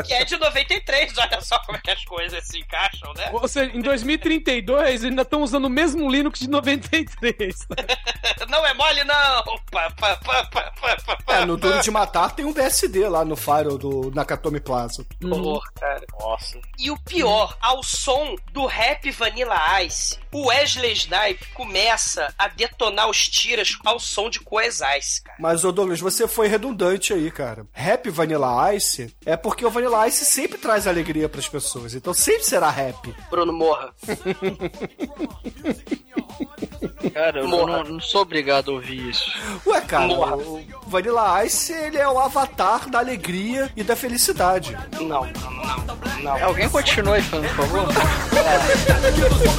Que é de 93, olha só como é que as coisas se encaixam, né? Ou seja, em 2032 ainda estão usando o mesmo Linux de 93. Não é mole, não! Pá, pá, pá, É, no Duro de Matar tem um BSD lá no Firewall do Nakatomi Plaza. horror, cara. Nossa. E o pior, ao som do rap Vanilla Ice, o Wesley Snipe começa a detonar os tiras ao som de Coes Ice, cara. Mas, ô Douglas, você foi redundante aí, cara. Rap Vanilla Ice é porque o Vanilla Ice sempre traz alegria pras pessoas. Então sempre será rap. Bruno Morra. Cara, eu não, não- sou obrigado a ouvir isso. Ué, cara, Morra. o Vanilla Ice, ele é o avatar da alegria e da felicidade. Não, não, não. Não, Alguém continua aí, por favor?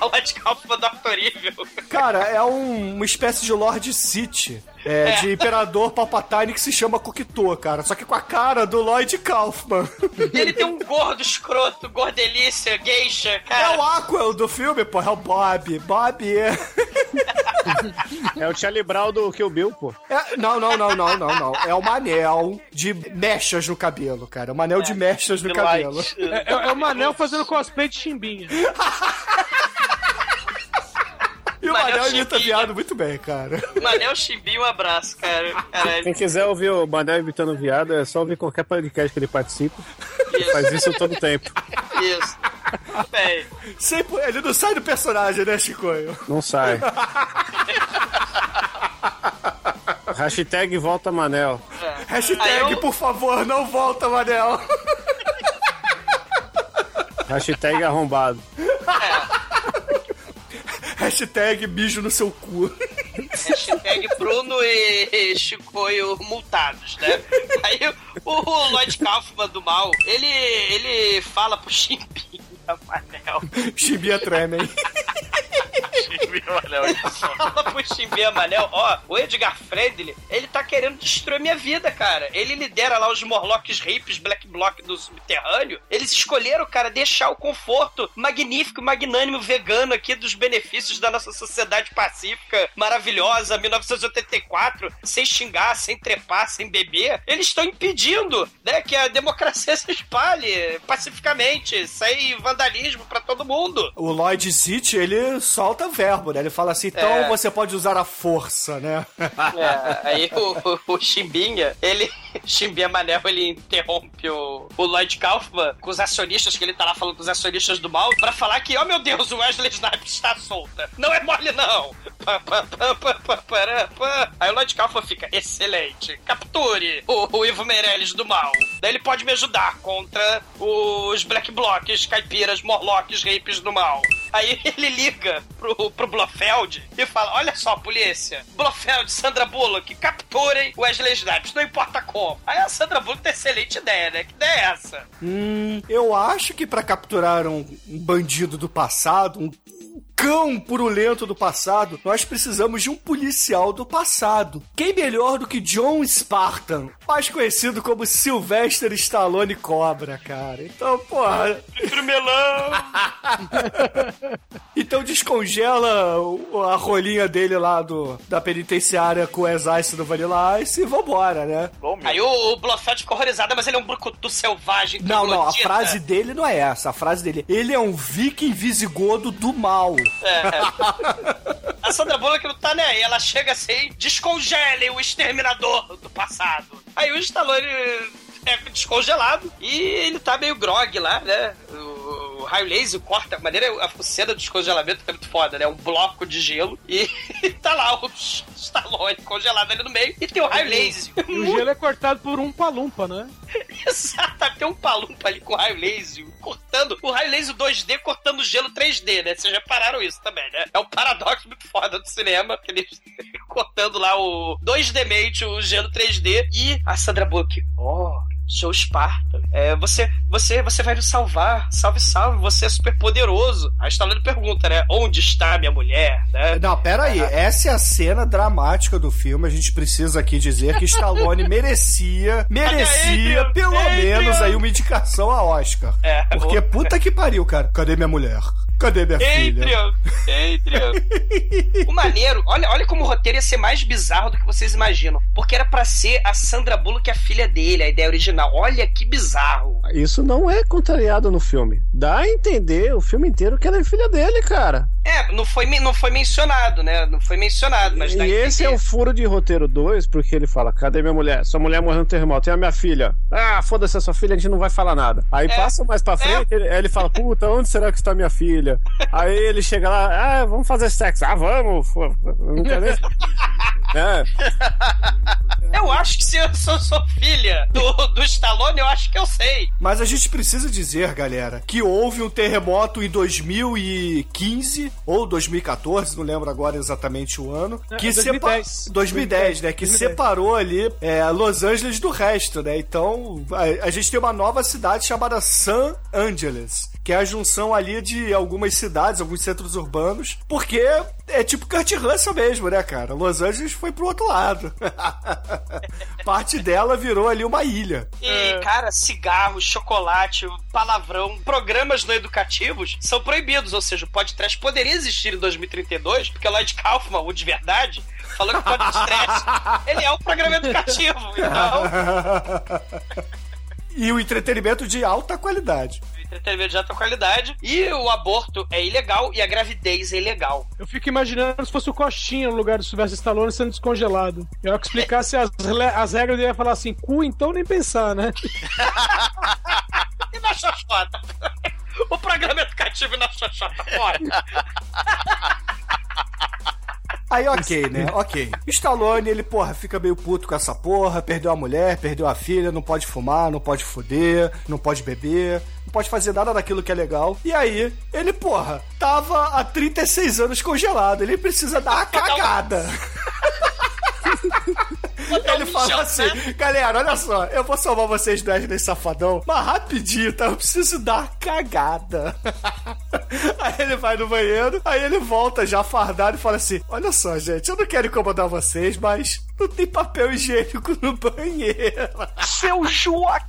É Lloyd Kaufman do Dr. Evil. Cara, é um- uma espécie de Lord City. É, É. de Imperador Palpatine que se chama Cocteau, cara. Só que com a cara do Lloyd Kaufman. E ele tem um gordo escroto, gordelícia, geisha, É cara. o Aquel do filme, pô. É o Bob. Bob é... É o Charlie Brown do Kill Bill, pô. é- Não, não, não, não, não, não. É o Manel de mechas no cabelo, cara. O Manel de mechas no cabelo. É, é o Manel fazendo cosplay de chimbinha. E o Manel imita viado muito bem, cara. Manel Chimbinho, um abraço, cara. Caralho. Quem quiser ouvir o Manel imitando viado, é só ouvir qualquer podcast que ele participa. Isso, faz isso todo tempo. isso. Bem, Sempre, ele não sai do personagem, né, Chicoio? Não sai. Hashtag volta Manel. Aí Hashtag, eu- por favor, não volta, Manel. Hashtag arrombado. Hashtag mijo no seu cu. hashtag Bruno e Chicoio multados, né? Aí o, o Lloyd Kaufman do mal, ele, ele fala pro Chimbinha, Manel. Chibia tremem. Fala pro Chimbinha Manel, ó, o Edgar Friendly, ele tá querendo destruir a minha vida, cara. Ele lidera lá os Morlocks Hippies Black Bloc do subterrâneo. Eles escolheram, cara, deixar o conforto magnífico, magnânimo, vegano aqui dos benefícios da nossa sociedade pacífica, maravilhosa, 1984, sem xingar, sem trepar, sem beber. Eles estão impedindo, né, que a democracia se espalhe pacificamente, sem vandalismo pra todo mundo. O Lloyd City, ele solta verbo verbo, né? Ele fala assim, então É. você pode usar a força, né? É, aí o, o, o Chimbinha, ele. Chimbinha Manel, ele interrompe o, o Lloyd Kaufman com os acionistas, que ele tá lá falando com os acionistas do mal, pra falar que, oh meu Deus, o Wesley Snipes está solta. Não é mole, não. Aí o Lloyd Kaufman fica, excelente. Capture o, o Ivo Meirelles do mal. Daí ele pode me ajudar contra os Black Blocs, caipiras, morlocks, rapes do mal. Aí ele liga pro, pro Blofeld e fala: Olha só, polícia, Blofeld, Sandra Bullock, capturem Wesley Snipes, não importa como. Aí a Sandra Bullock tem excelente ideia, né? Que ideia é essa? Hum, eu acho que pra capturar um, um bandido do passado, um cão purulento do passado, nós precisamos de um policial do passado. Quem melhor do que John Spartan, mais conhecido como Sylvester Stallone Cobra, cara. Então, porra. melão! então descongela a rolinha dele lá do, da penitenciária com o Ex-Ice do Vanilla Ice e vambora, né? Aí o, o Blofeld fica horrorizado, mas ele é um brucutu selvagem. Não, não, a frase dele não é essa. A frase dele, ele é um viking visigodo do mal. É. A Sandra Bullock não tá nem aí. Ela chega assim, descongelem o exterminador do passado. Aí o Stallone é descongelado e ele tá meio grog lá, né? O, o raio laser corta, a maneira, a cena do descongelamento é muito foda, né? Um bloco de gelo e tá lá o Stallone congelado ali no meio e tem o raio laser. E o gelo é cortado por um palumpa, né? Exato, tem um palumpa ali com raio laser cortando o raio laser 2D cortando o gelo 3D, né? Vocês já pararam isso também, né? É um paradoxo muito foda do cinema, que eles cortando lá o 2D Mate, o gelo 3D e a Sandra Bullock. Oh, Joe Sparta. É, você, você, você vai nos salvar. Salve, salve, você é super poderoso. A Stallone pergunta, né? Onde está minha mulher, né? Não, pera aí. Essa é a cena dramática do filme. A gente precisa aqui dizer que Stallone merecia, merecia Adrian, pelo Adrian. menos aí uma indicação a Oscar. É, Porque o- puta que pariu, cara. Cadê minha mulher? Cadê minha filha? Adrian, Adrian. o maneiro, olha, olha como o roteiro ia ser mais bizarro do que vocês imaginam. Porque era pra ser a Sandra Bullock a filha dele, a ideia original. Olha que bizarro. Isso não é contrariado no filme. Dá a entender o filme inteiro que ela é filha dele, cara. É, não foi, não foi mencionado, né? Não foi mencionado, mas e esse é o furo de roteiro 2, porque ele fala: cadê minha mulher? Sua mulher morreu no terremoto. E a minha filha? Ah, foda-se a sua filha, a gente não vai falar nada. Aí É. passa mais pra frente, ele, aí ele fala: puta, onde será que está minha filha? Aí ele chega lá: ah, vamos fazer sexo. Ah, vamos. Não quer nem. É. Eu acho que se eu sou, sou filha do, do Stallone, eu acho que eu sei. Mas a gente precisa dizer, galera, que houve um terremoto em 2015 ou 2014, não lembro agora exatamente o ano, É, que 2010. sepa- 2010, né, que 2010. separou ali é, Los Angeles do resto, né? Então, a, a gente tem uma nova cidade chamada San Angeles, que é a junção ali de algumas cidades, alguns centros urbanos, porque é tipo Kurt Russell mesmo, né, cara? Los Angeles foi pro outro lado. Parte dela virou ali uma ilha. E, cara, cigarro, chocolate, palavrão, programas não educativos são proibidos. Ou seja, o podcast poderia existir em 2032, porque Lloyd Kaufman, o de verdade, falou que o podcast ele é um programa educativo. Então, e o entretenimento de alta qualidade. Entretenimento de alta qualidade. E o aborto é ilegal e a gravidez é ilegal. Eu fico imaginando se fosse o Coxinha no lugar do Sylvester Stallone sendo descongelado. Eu que explicasse as, as regras, ele ia falar assim, cu, então nem pensar, né? E na xoxota? O programa educativo na xoxota, fora. Aí, ok, né? Ok. Stallone, ele, porra, fica meio puto com essa porra, perdeu a mulher, perdeu a filha, não pode fumar, não pode foder, não pode beber, não pode fazer nada daquilo que é legal. E aí, ele, porra, tava há 36 anos congelado, ele precisa dar a cagada. Ele fala assim, galera, olha só, eu vou salvar vocês do Wesley Safadão, mas rapidinho, tá? Eu preciso dar uma cagada. Aí ele vai no banheiro, aí ele volta já fardado e fala assim: Olha só, gente, eu não quero incomodar vocês, mas não tem papel higiênico no banheiro. Seu Joaquim!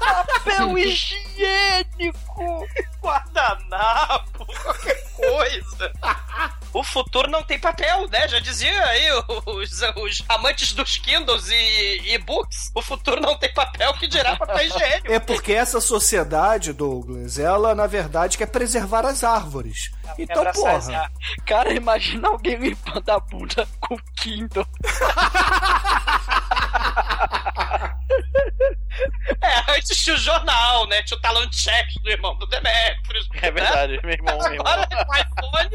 Papel higiênico! Guardanapo! Qualquer coisa! o futuro não tem papel, né? Já dizia aí os, os amantes dos Kindles e e-books. O futuro não tem papel que dirá papel higiênico. É porque essa sociedade, Douglas, ela na verdade quer preservar as árvores. Então, porra. Cara, imagina alguém limpando a bunda com Kindle. É, antes tinha o jornal, né? Tinha o talão de cheque do irmão do Demetrius. É verdade, meu irmão, meu irmão. Agora o iPhone.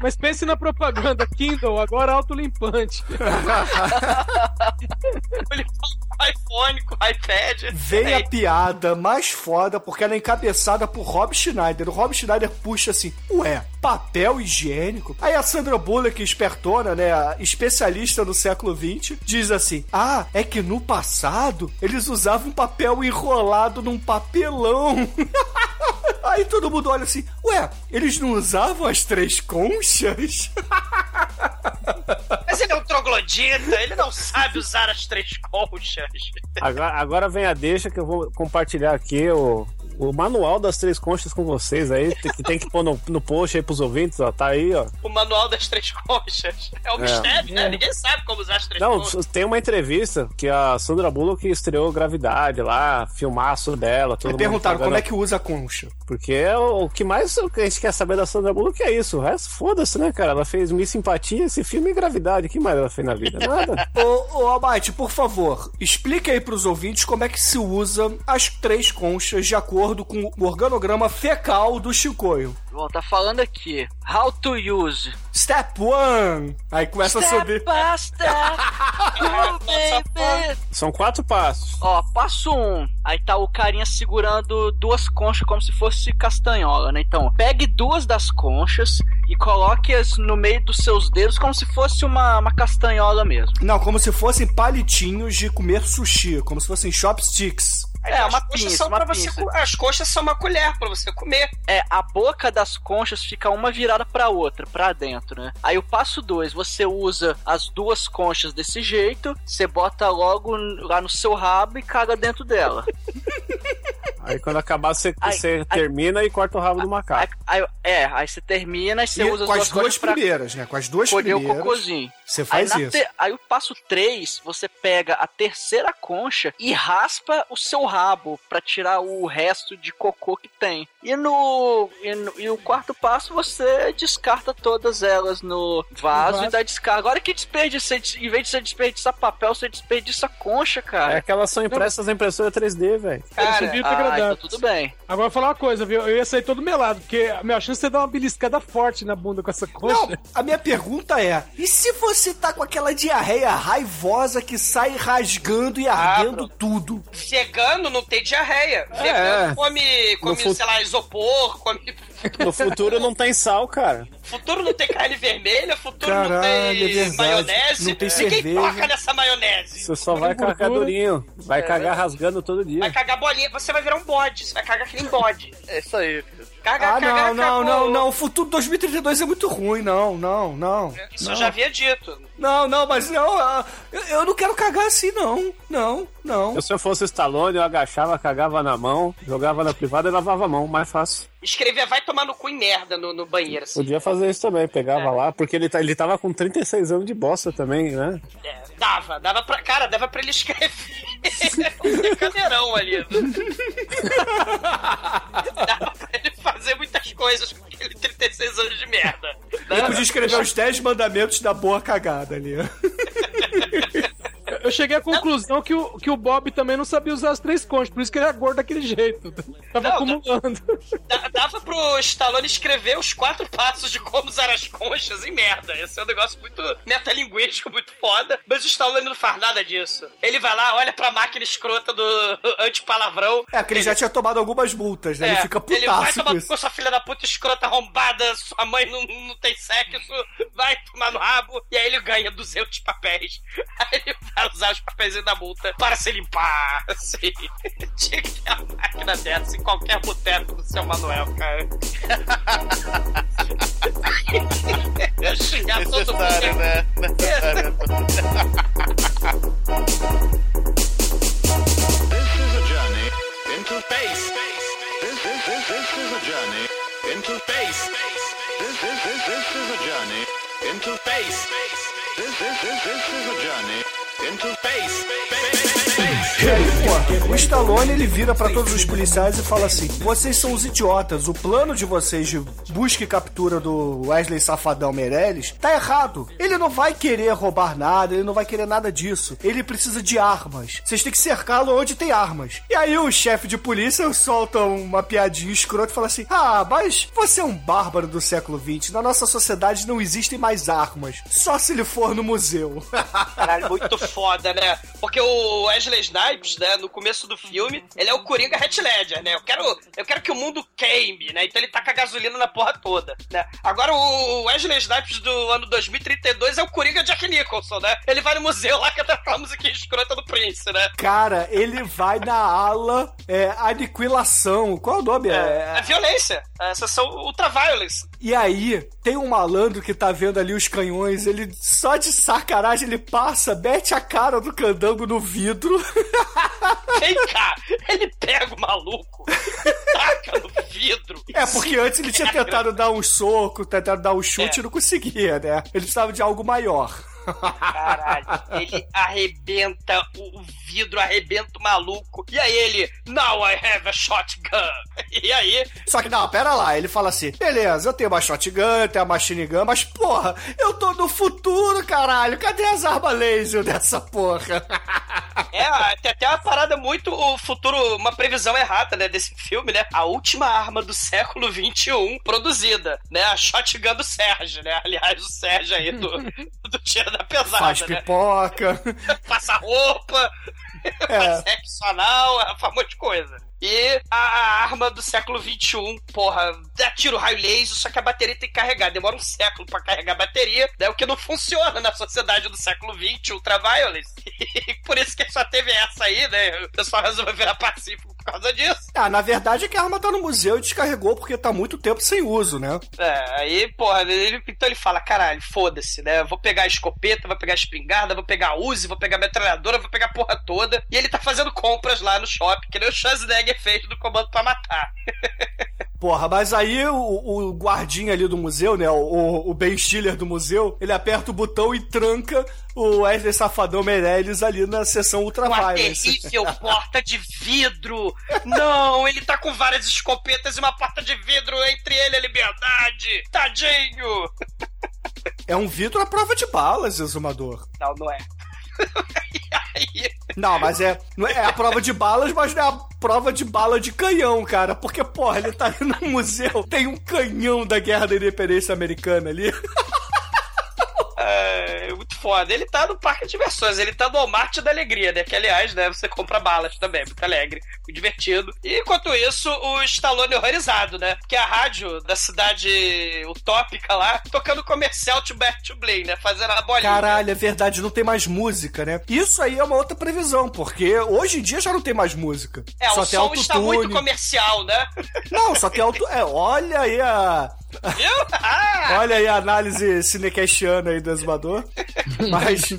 Mas pense na propaganda Kindle, agora autolimpante. Ele com iPhone, com iPad. Vem É, a piada mais foda porque ela é encabeçada por Rob Schneider. O Rob Schneider puxa assim, ué, papel higiênico? Aí a Sandra Bullock, espertona, né, especialista no século XX, diz assim, ah, é que no passado eles usavam papel enrolado num papelão. Aí todo mundo olha assim, ué, eles não usavam as três conchas? Mas ele é um troglodita, ele não sabe usar as três conchas. Agora, agora vem a deixa que eu vou compartilhar aqui o, o manual das três conchas com vocês aí, tem- que tem que pôr no, no post aí pros ouvintes, ó. Tá aí, ó. O manual das três conchas. É um É. mistério, né? Ninguém sabe como usar as três Não, conchas. tem uma entrevista que a Sandra Bullock estreou Gravidade lá, filmaço dela. Todo Aí mundo perguntaram como é que usa a concha. Porque é o, o que mais a gente quer saber da Sandra Bullock é isso. O resto, foda-se, né, cara? Ela fez Miss Simpatia, esse filme e Gravidade. O que mais ela fez na vida? Nada. Ô, ô Almighty, por favor, explique aí pros ouvintes como é que se usa as três conchas de acordo com o organograma fecal do Chicoio. Bom, tá falando aqui. How to use. Step one! Aí começa a subir. Step by step. Oh, baby. São quatro passos. Ó, passo um. Aí tá o carinha segurando duas conchas como se fosse castanhola, né? Então, pegue duas das conchas e coloque-as no meio dos seus dedos como se fosse uma, uma castanhola mesmo. Não, como se fossem palitinhos de comer sushi, como se fossem chopsticks. É, as uma pinça, são uma você pinça. co- As coxas são uma colher pra você comer. É, a boca das conchas fica uma virada pra outra, pra dentro, né? Aí o passo 2, você usa as duas conchas desse jeito, você bota logo lá no seu rabo e caga dentro dela. Aí quando acabar, você, Ai, você ai. termina e corta o rabo do Aí, macaco. aí- é, aí você termina e você E usa com as duas duas primeiras, né? Com as duas colher o primeiras. cocôzinho. Você faz aí, isso. te- aí o passo 3, você pega a terceira concha e raspa o seu rabo pra tirar o resto de cocô que tem. E no, e no- e o quarto passo você descarta todas elas no vaso, vaso. e dá descarga. Agora que desperdício, você- em vez de você desperdiçar papel, você desperdiça concha, É cara. que elas são impressas na impressora 3D, velho. Cara, Ter Ah, então tudo bem. Agora eu vou falar uma coisa, viu? Eu ia sair todo melado, porque a minha chance é dar uma beliscada forte na bunda com essa Não, concha. a minha pergunta é: e se você tá com aquela diarreia raivosa que sai rasgando e ardendo tudo? Vegano não tem diarreia. É. Vegano come, come sei lá, isopor, come. No futuro não tem sal, cara. Futuro não tem carne vermelha, futuro Caralho, não é tem verdade. maionese. Não tem Ninguém cerveja. toca nessa maionese. Você só vai cagar durinho. Vai cagar rasgando todo dia. Vai cagar bolinha, você vai virar um bode. Você vai cagar que nem bode. É isso aí. Caga, Ah, cagar, não, não, não, não. O futuro 2032 é muito ruim, não, não, não. Isso não. eu já havia dito. Não, não, mas não, ah, eu, eu não quero cagar assim, não. Não, não. Eu, se eu fosse Stallone, eu agachava, cagava na mão, jogava na privada e lavava a mão, mais fácil. Escrevia vai tomar no cu e merda no, no banheiro, assim. Podia fazer isso também, pegava lá, porque ele, tá- ele tava com 36 anos de bosta também, né? É, dava, dava pra. Cara, dava pra ele escrever um cadeirão ali. dava pra ele fazer muitas coisas com aquele 36 anos de merda. Eu podia escrever os 10 mandamentos da boa cagada ali. Eu cheguei à conclusão que o, que o Bob também não sabia usar as três conchas, por isso que ele é gordo daquele jeito. Tava Não, acumulando. Da- dava pro Stallone escrever os quatro passos de como usar as conchas em merda. Esse é um negócio muito metalinguístico, muito foda. Mas o Stallone não faz nada disso. Ele vai lá, olha pra máquina escrota do antipalavrão. É, porque ele já tinha tomado algumas multas, né? É, ele fica ele vai putaço tomar com sua filha da puta escrota arrombada, sua mãe não, não tem sexo, vai tomar no rabo, e aí ele ganha 200 papéis. Aí ele usar os papéis da multa para se limpar, assim. Tinha que ter uma máquina dessa em qualquer boteco do seu Manuel, cara. Eu xingar todo Necessário, mundo. né? Necessário. This is a journey into space. This, this, this, this is a journey into space. This, this, into space. This, this, this, this is a journey into space. Pô, o Stallone ele vira pra todos os policiais e fala assim: vocês são os idiotas, o plano de vocês de busca e captura do Wesley Safadão Meirelles tá errado. Ele não vai querer roubar nada, ele não vai querer nada disso. Ele precisa de armas. Vocês têm que cercá-lo onde tem armas. E aí o chefe de polícia solta uma piadinha escrota e fala assim: Ah, mas você é um bárbaro do século XX. Na nossa sociedade não existem mais armas. Só se ele for no museu. Caralho, muito foda, né? Porque o Wesley Snipes, né, no começo do filme, ele é o Coringa Heath Ledger, né? Eu quero, eu quero que o mundo queime, né? Então ele taca gasolina na porra toda, né? Agora o Wesley Snipes do ano 2032 é o Coringa Jack Nicholson, né? Ele vai no museu lá cantar a musiquinha escrota do Prince, né? Cara, ele vai na ala é, aniquilação. Qual é o nome? É, é violência. É, sessão ultraviolence. E aí, tem um malandro que tá vendo ali os canhões, ele só de sacanagem ele passa, mete a cara do candango no vidro. Vem cá, ele pega o maluco, taca no vidro. É, porque antes ele tinha tentado dar um soco, tentado dar um chute É. e não conseguia, né? Ele precisava de algo maior. Caralho, ele arrebenta o vidro, arrebenta o maluco. E aí ele, now I have a shotgun. E aí, Só que não, pera lá, ele fala assim: beleza, eu tenho uma shotgun, eu tenho uma machine gun, mas porra, eu tô no futuro, caralho, cadê as armas laser dessa porra? é, tem até uma parada muito o futuro, uma previsão errada, né, desse filme, né? A última arma do século XXI produzida, né? A shotgun do Sérgio, né? Aliás, o Sérgio aí do, do tiro da pesada, Faz né? pipoca. Passa roupa, faz sexo anal, é um monte de coisa. E a, a arma do século XXI, porra, dá tiro raio laser, só que a bateria tem que carregar. Demora um século pra carregar a bateria, né? O que não funciona na sociedade do século XX, ultraviolence. E por isso que só teve essa aí, né? O pessoal resolveu virar pacífico causa disso. Ah, na verdade é que a arma tá no museu e descarregou porque tá muito tempo sem uso, né? É, aí, porra, ele, então ele fala, caralho, foda-se, né? Vou pegar a escopeta, vou pegar a espingarda, vou pegar a Uzi, vou pegar a metralhadora, vou pegar a porra toda. E ele tá fazendo compras lá no shopping, que nem o Schwarzenegger fez do Comando pra Matar. Porra, mas aí o, o guardinha ali do museu, né? O, o Ben Stiller do museu, ele aperta o botão e tranca o Wesley Safadão Meirelles ali na sessão Uma ultraviolence. terrível porta de vidro! Não, ele tá com várias escopetas e uma porta de vidro entre ele e a liberdade! Tadinho! É um vidro à prova de balas, exumador. Não, não é. Não, mas é, não é a prova de balas, mas não é a prova de bala de canhão, cara. Porque, porra, ele tá ali no museu, tem um canhão da Guerra da Independência Americana ali. É muito foda. Ele tá no parque de diversões, ele tá no Walmart da Alegria, né? Que aliás, né, você compra balas também, muito alegre, muito divertido. E enquanto isso, o Stallone horrorizado, né? Que a rádio da cidade utópica lá, tocando comercial to Back to né? Fazendo a bolinha. Caralho, é verdade, não tem mais música, né? Isso aí é uma outra previsão, porque hoje em dia já não tem mais música. É, só o tem som está muito comercial, né? Não, só tem auto... É, olha aí a... Ah! Olha aí a análise cinecastiana aí do exumador. Mas.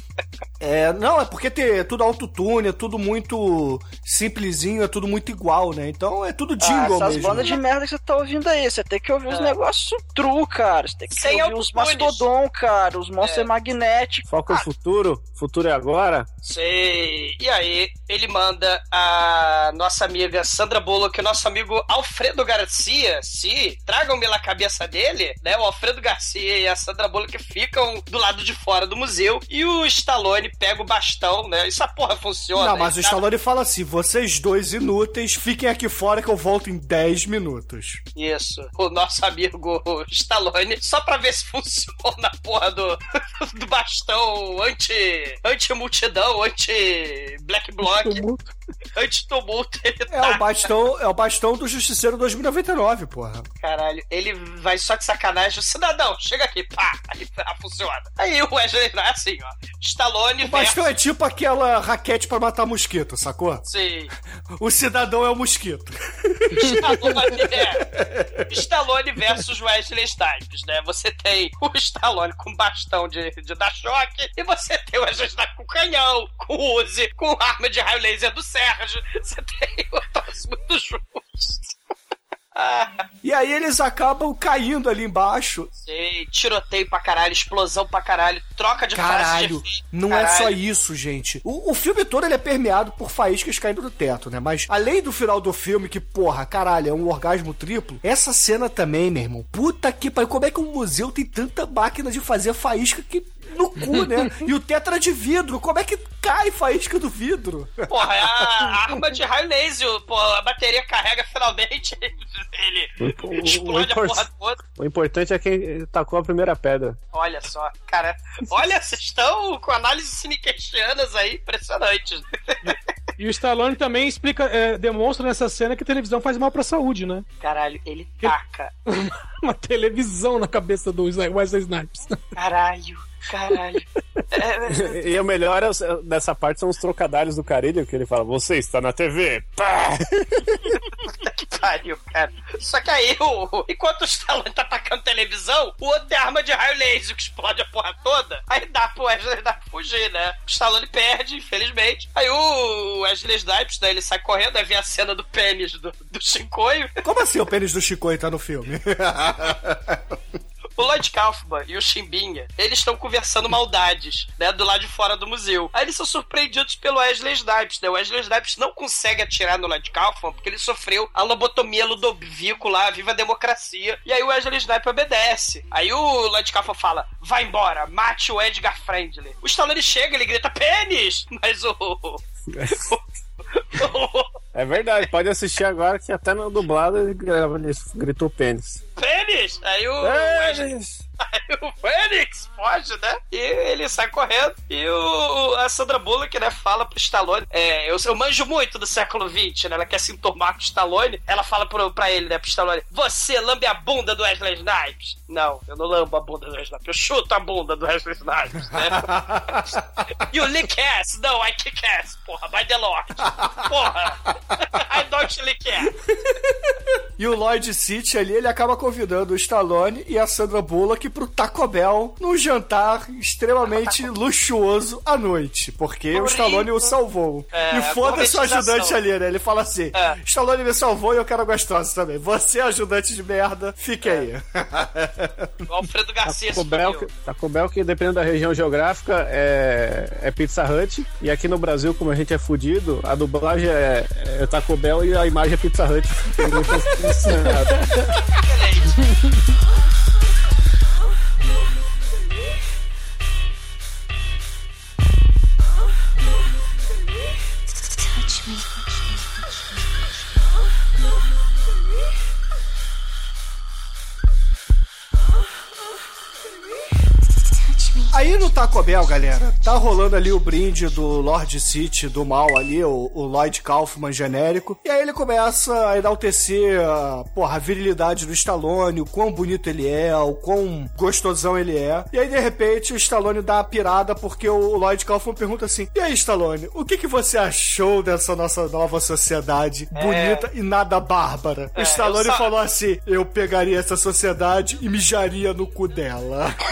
É, não, é porque tem, é tudo autotune, é tudo muito simplesinho, é tudo muito igual, né? Então é tudo Ah, jingle essas mesmo. bandas de merda que você tá ouvindo aí, você tem que ouvir os negócios true, cara. Você tem que Sem ouvir os. Mastodon, cara, os Monster É. Magnetic. Foca no futuro, futuro é agora. Sei. E aí, ele manda a nossa amiga Sandra Bullock e o nosso amigo Alfredo Garcia, se tragam-me na cabeça dele, né? O Alfredo Garcia e a Sandra Bullock ficam do lado de fora do museu e o Stallone pega o bastão, né? Isso a porra funciona. Não, mas o Ele tá- Stallone fala assim: vocês dois inúteis, fiquem aqui fora que eu volto em 10 minutos. Isso. O nosso amigo Stallone, só pra ver se funciona a porra do, do bastão anti, anti-multidão, anti-black bloc, anti-tumulto. Ele É o bastão, é o bastão do Justiceiro 2099, porra. Caralho, ele vai só de sacanagem. Cidadão, chega aqui, pá, aí ah, funciona. Aí o Wesley é assim, ó. Stallone O bastão é tipo aquela raquete pra matar mosquito, sacou? Sim. O cidadão é o mosquito. Stallone, é. Stallone versus Wesley Snipes, né? Você tem o Stallone com bastão de, de dar choque e você tem o Wesley Snipes com canhão, com Uzi, com arma de raio laser do Sérgio. Você tem o troço muito justo. E aí eles acabam caindo ali embaixo. Sei, tiroteio pra caralho, explosão pra caralho, troca de Caralho, de não é caralho. só isso, gente. O, o filme todo ele é permeado por faíscas caindo do teto, né? Mas além do final do filme, que, porra, caralho, é um orgasmo triplo, essa cena também, meu irmão. Puta que pariu, como é que um museu tem tanta máquina de fazer faísca que. No cu, né? E o teto era de vidro. Como é que cai faísca do vidro? Porra, é a arma de raio laser, porra, a bateria carrega finalmente, ele O, o explode a porra toda. o importante é quem tacou a primeira pedra. Olha só, cara, olha, vocês estão com análises cinequestianas aí, impressionantes. E o Stallone também explica, é, demonstra nessa cena que televisão faz mal pra saúde, né? Caralho, ele taca. Uma televisão na cabeça do Wesley Snipes. Caralho, caralho. É, E o melhor é dessa parte são os trocadilhos do Carilho, que ele fala, você está na TV. Pá! Puta que pariu, cara. Só que aí, o, enquanto o Stallone tá atacando televisão, o outro tem arma de raio laser que explode a porra toda. Aí dá pro Wesley Snipes fugir, né? O Stallone perde, infelizmente. Aí o Wesley Snipes, né, ele sai correndo, aí vê a cena do pênis do, do Shinkoio. Como assim o pênis do Chico tá no filme? O Lloyd Kaufman e o Chimbinha, eles estão conversando maldades, né, do lado de fora do museu. Aí eles são surpreendidos pelo Wesley Snipes, né? O Wesley Snipes não consegue atirar no Lloyd Kaufman porque ele sofreu a lobotomia Ludovico lá, viva a democracia. E aí o Wesley Snipes obedece. Aí o Lloyd Kaufman fala, vai embora, mate o Edgar Friendly. O Stallone chega, ele grita, pênis! Mas o... É verdade, pode assistir agora que até ele, grava, ele gritou pênis. Pênis! Aí o... Pênis! Aí o Fênix foge, né? E ele sai correndo. E o, a Sandra Bullock, né, fala pro Stallone. É, eu, eu manjo muito do século XX, né? Ela quer se enturmar com o Stallone. Ela fala pro, pra ele, né, pro Stallone: Você lambe a bunda do Wesley Snipes? Não, eu não lambo a bunda do Wesley Snipes. Eu chuto a bunda do Wesley Snipes, né? you lick ass. Não, I kick ass. Porra, by the Lord. Porra. I don't lick ass. E o Lloyd City ali, ele acaba convidando o Stallone e a Sandra Bullock pro Taco Bell num jantar extremamente luxuoso à noite, porque o Burrito. Stallone o salvou. É, e foda-se o ajudante ali, né? Ele fala assim: É. Stallone me salvou e eu quero gostosa também. Você, ajudante de merda, fique aí. O Alfredo Garcia Taco Bell, Taco Bell, que dependendo da região geográfica, é, é Pizza Hut. E aqui no Brasil, como a gente é fudido, a dublagem é, é Taco Bell e a imagem é Pizza Hut. Ninguém ハハハハ! Aí no Taco Bell, galera, tá rolando ali o brinde do Lord City do mal ali, o, o Lloyd Kaufman genérico. E aí ele começa a enaltecer a, porra, a virilidade do Stallone, o quão bonito ele é, o quão gostosão ele é. E aí, de repente, o Stallone dá uma pirada porque o Lloyd Kaufman pergunta assim: E aí, Stallone, o que, que você achou dessa nossa nova sociedade bonita e nada bárbara? o É, Stallone eu sa- falou assim: Eu pegaria essa sociedade e mijaria no cu dela.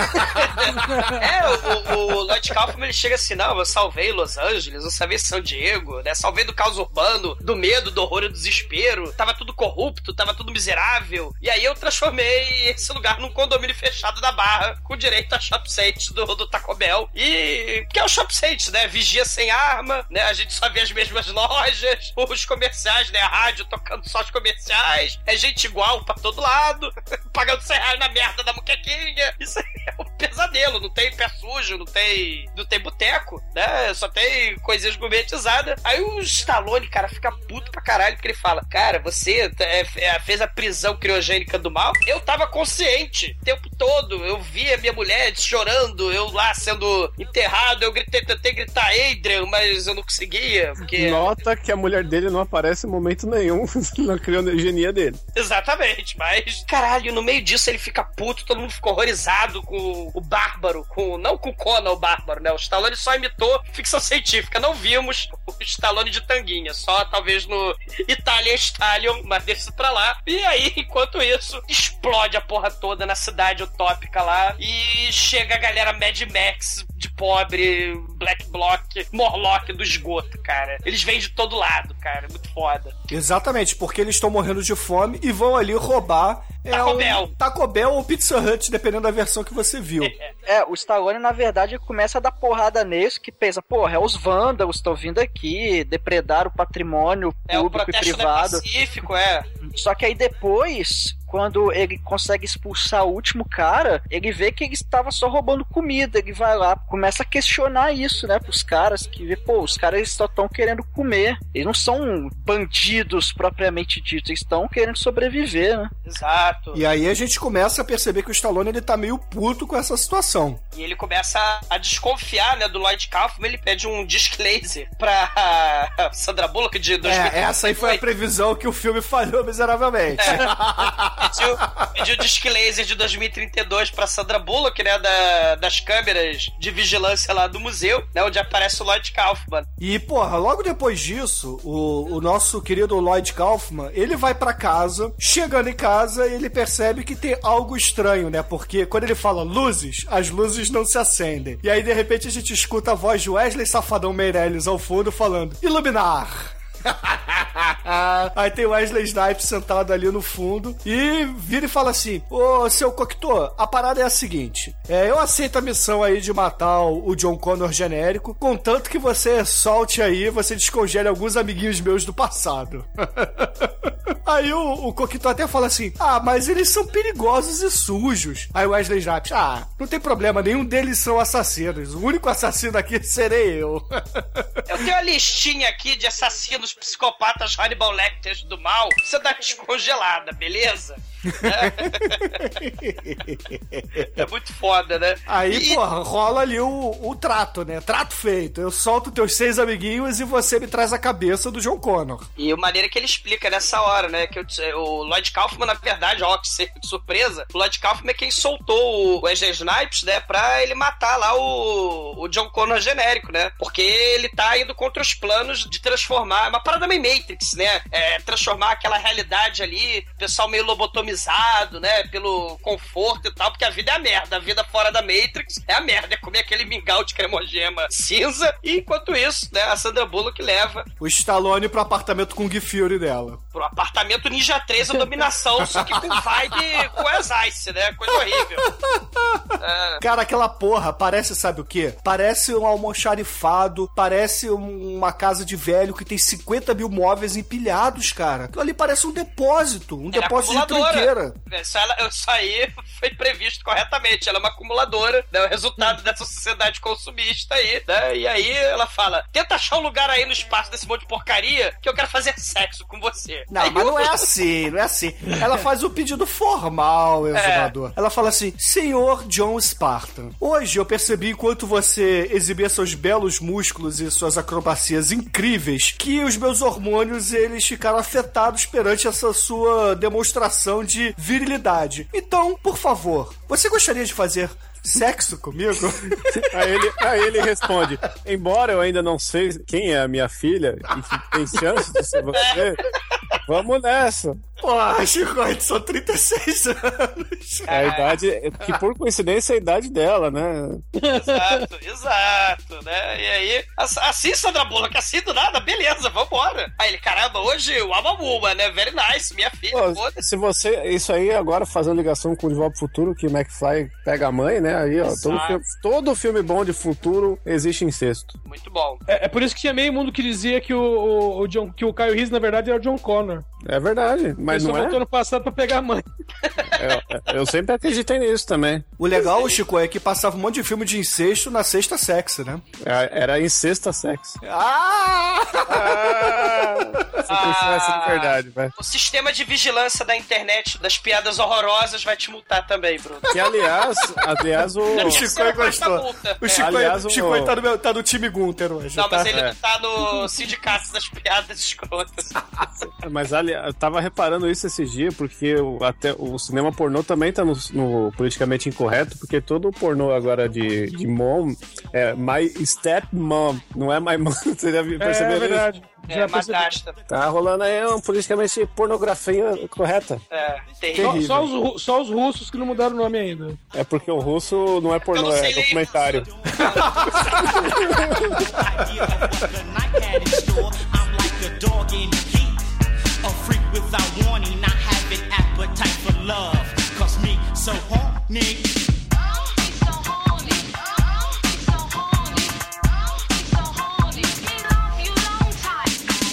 É, o, o, o Lloyd Kaufman ele chega assim: não, eu salvei Los Angeles, eu salvei São Diego, né? Salvei do caos urbano, do medo, do horror e do desespero. Tava tudo corrupto, tava tudo miserável. E aí eu transformei esse lugar num condomínio fechado da Barra, com direito a shop do, do Taco Bell. E. que é o shop né? Vigia sem arma, né? A gente só vê as mesmas lojas, os comerciais, né? A rádio tocando só os comerciais. É gente igual pra todo lado, pagando 100 reais na merda da muquequinha. Isso é um pesadelo, não tem pé sujo, não tem, não tem boteco, né? Só tem coisinhas gourmetizadas. Aí o Stallone, cara, fica puto pra caralho, porque ele fala: Cara, você é, é, fez a prisão criogênica do mal. Eu tava consciente o tempo todo. Eu vi a minha mulher chorando, eu lá sendo enterrado. Eu gritei, tentei gritar Adrian, mas eu não conseguia, porque. Nota que a mulher dele não aparece em momento nenhum na criogenia dele. Exatamente, mas caralho, no meio disso ele fica puto, todo mundo ficou horrorizado com o Bárbaro, com não com Conan, o Bárbaro, né? O Stallone só imitou ficção científica, não vimos o Stallone de tanguinha, só talvez no Italian Stallion, mas isso pra lá. E aí, enquanto isso, explode a porra toda na cidade utópica lá. E chega a galera Mad Max de pobre, Black Block, Morlock do esgoto, cara. Eles vêm de todo lado, cara. É muito foda. Exatamente, porque eles estão morrendo de fome e vão ali roubar. É, Taco um Bell. Taco Bell ou Pizza Hut, dependendo da versão que você viu. É, o Stallone, na verdade, começa a dar porrada neles, que pensa, porra, é os vândalos estão vindo aqui, depredar o patrimônio É o público e protesto não é privado. pacífico, é. Só que aí depois, quando ele consegue expulsar o último cara, ele vê que ele estava só roubando comida. Ele vai lá, começa a questionar isso, né, pros caras, que vê, pô, os caras só estão querendo comer. Eles não são bandidos propriamente ditos, eles estão querendo sobreviver, né? Exato. E aí a gente começa a perceber que o Stallone ele tá meio puto com essa situação. E ele começa a- desconfiar, né, do Lloyd Kaufman. Ele pede um disclaser pra Sandra Bullock de 2000. É, essa aí foi a previsão que o filme falhou miseravelmente. pediu, pediu disclaser de 2032 pra Sandra Bullock, né, da- das câmeras de vigilância lá do museu, né, onde aparece o Lloyd Kaufman. E, porra, logo depois disso, o, o nosso querido Lloyd Kaufman, ele vai pra casa, chegando em casa, ele percebe que tem algo estranho, né? Porque quando ele fala luzes, as luzes não se acendem. E aí, de repente, a gente escuta a voz de Wesley Safadão Meirelles ao fundo falando, iluminar! Aí tem Wesley Snipes sentado ali no fundo e vira e fala assim: Ô seu Cocteau, a parada é a seguinte: é, eu aceito a missão aí de matar o John Connor genérico, contanto que você solte aí, você descongele alguns amiguinhos meus do passado. Aí o, o Coquito até fala assim: Ah, mas eles são perigosos e sujos. Aí o Wesley Snipes: Ah, não tem problema, nenhum deles são assassinos. O único assassino aqui serei eu. Eu tenho a listinha aqui de assassinos psicopatas Hannibal Lecter do mal. Você dá descongelada, beleza? É muito foda, né? Aí, E- porra, rola ali o, o trato, né? Trato feito. Eu solto teus seis amiguinhos e você me traz a cabeça do John Connor. E a maneira que ele explica nessa hora, né? Que eu- o Lloyd Kaufman, na verdade, ó, que surpresa, o Lloyd Kaufman é quem soltou o Wesley Snipes, né? Pra ele matar lá o, o John Connor genérico, né? Porque ele tá indo contra os planos de transformar. Uma parada meio Matrix, né? É, transformar aquela realidade ali, pessoal meio lobotomizado, né? Pelo conforto e tal, porque a vida é a merda. A vida fora da Matrix é a merda. É comer aquele mingau de cremogema cinza. E enquanto isso, né? A Sandra Bullock leva O Stallone pro apartamento com o Guy Fury dela. pro apartamento Ninja 3 a dominação, só que com vibe com as Ice, né? Coisa horrível. É, Cara, aquela porra parece, sabe o quê? Parece um almoxarifado, parece um- uma casa de velho que tem 50 mil móveis empilhados, cara. Aquilo ali parece um depósito, um é depósito de trinqueira. Isso, ela- isso aí foi previsto corretamente. Ela é uma acumuladora, né? O resultado dessa sociedade consumista aí, né? E aí ela fala: tenta achar um lugar aí no espaço desse monte de porcaria que eu quero fazer sexo com você. Não, Aí mas o- não é assim, não é assim. Ela faz o pedido formal, exumador. Ela fala assim: Senhor John Spartan, hoje eu percebi enquanto você exibia seus belos músculos e suas acrobacias incríveis que os meus hormônios eles ficaram afetados perante essa sua demonstração de virilidade. Então, por favor, você gostaria de fazer sexo comigo? Aí ele, aí ele responde: Embora eu ainda não sei quem é a minha filha e que tem chance de ser você, vamos nessa. Pô, Chico, são 36 anos. É a idade, que por coincidência é a idade dela, né? Exato, exato, né? E aí, ass- assim, Sandra Bullock, assim do nada, beleza, vambora. Aí ele, caramba, hoje o Amamuma, né? Very nice, minha filha, Pô, foda-se. se você. Isso aí agora fazendo ligação com o De Volta pro Futuro, que o McFly pega a mãe, né? Aí, ó, todo filme, todo filme bom de futuro existe incesto. Muito bom. É, é por isso que tinha meio mundo que dizia que o, o, o John, que o Caio Reese, na verdade, era o John Connor. É verdade, mas não é? no passado pra pegar a mãe. Eu, eu sempre acreditei nisso também. O legal, Chico, é que passava um monte de filme de incesto na sexta sexy, né? É- Era incesta sexo. Ah! Se tivesse de verdade, velho. O sistema de vigilância da internet das piadas horrorosas vai te multar também, Bruno. Que aliás, aliás, o. O Chico quarta gostou. O É. Chico, Aliás, o- Chico tá, no meu- tá no time Gunter hoje. Não, tá? mas ele É. não tá no sindicato das piadas escrotas. Mas ali, eu tava reparando isso esse dia, porque o, até o, o cinema pornô também tá no, no politicamente incorreto, porque todo pornô agora de, de mom é my stepmom, não é my mom. Você já viu- É, percebeu é isso? verdade. É, madrasta. Tá rolando aí uma politicamente pornografia correta. É, Só, terrível. só os, ru- só os russos que não mudaram o nome ainda. É porque o russo não é pornô, é ler documentário. without warning, not having appetite for love. Cause me so horny.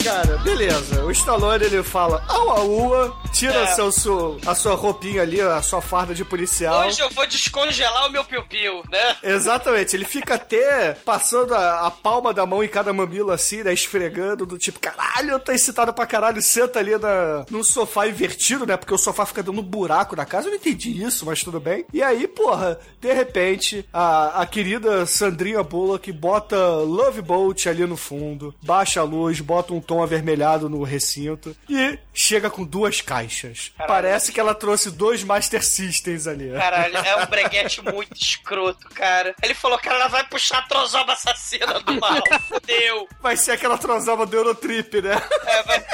Cara, beleza. O Stallone ele fala au au, tira É. seu, su- a sua roupinha ali, a sua farda de policial. Hoje eu vou descongelar o meu piu-piu, né? Exatamente, ele fica até passando a, a palma da mão em cada mamilo assim, né? Esfregando, do tipo, caralho, eu tô excitado pra caralho, senta ali na, num sofá invertido, né? Porque o sofá fica dando um buraco na casa. Eu não entendi isso, mas tudo bem. E aí, porra, de repente, a, a querida Sandrinha Bullock bota Love Boat ali no fundo, baixa a luz, bota um tom avermelhado no recinto e chega com duas caixas. Parece que ela trouxe dois Master Systems ali. Caralho, é um breguete muito escroto, cara. Ele falou que ela vai puxar a trozoba assassina do mal. Fudeu. Vai ser aquela trozava do Eurotrip, né? É, vai...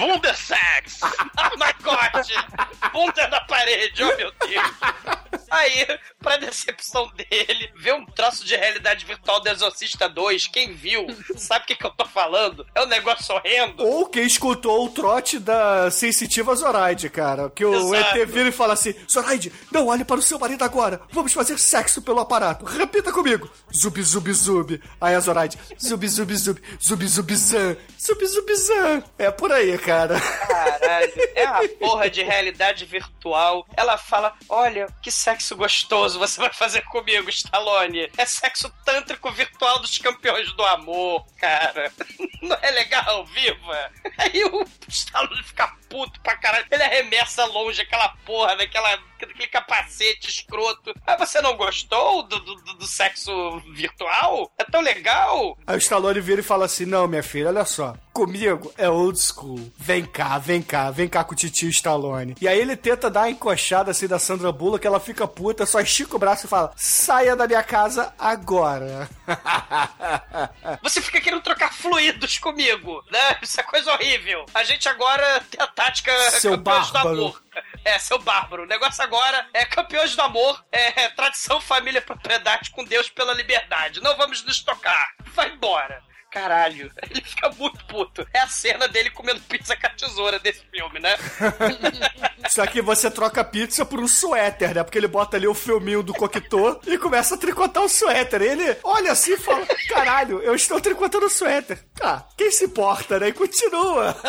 Wundersex! Oh my god! Bunda na parede, oh meu Deus! Aí, pra decepção dele, ver um troço de realidade virtual do Exorcista 2, quem viu, sabe o que, que eu tô falando? É um negócio horrendo. Ou quem escutou o trote da sensitiva Zoraide, cara. Que o Exato. ET vira e fala assim: Zoraide, não olhe para o seu marido agora. Vamos fazer sexo pelo aparato. Repita comigo: Zub, zub, zub. Aí a Zoraide: Zub, zub, zub. Zub, zub, zan. Zub, zub, zan. É por aí, cara. Caralho, é uma porra de realidade virtual. Ela fala: Olha, que sexo gostoso você vai fazer comigo, Stallone. É sexo tântrico virtual dos campeões do amor, cara. Não é legal, viva? Aí o Stallone fica puto pra caralho. Ele arremessa longe aquela porra daquela, daquele capacete escroto. Ah, você não gostou do, do, do sexo virtual? É tão legal? Aí o Stallone vira e fala assim: Não, minha filha, olha só. Comigo é old school. Vem cá, vem cá, vem cá com o titio Stallone. E aí ele tenta dar uma encoxada assim da Sandra Bullock, ela fica puta, só estica o braço e fala: Saia da minha casa agora. Você fica querendo trocar fluidos comigo, né? Isso é coisa horrível. A gente agora tem a tática Seu campeões bárbaro. do amor. É, seu bárbaro. O negócio agora é campeões do amor, é tradição, família, propriedade com Deus pela liberdade. Não vamos nos tocar. Vai embora. Caralho, ele fica muito puto. É a cena dele comendo pizza com a tesoura desse filme, né? Só que você troca a pizza por um suéter, né? Porque ele bota ali o filminho do coquetel e começa a tricotar o suéter. Ele olha assim e fala: Caralho, eu estou tricotando o suéter. Tá, quem se importa, né? E continua.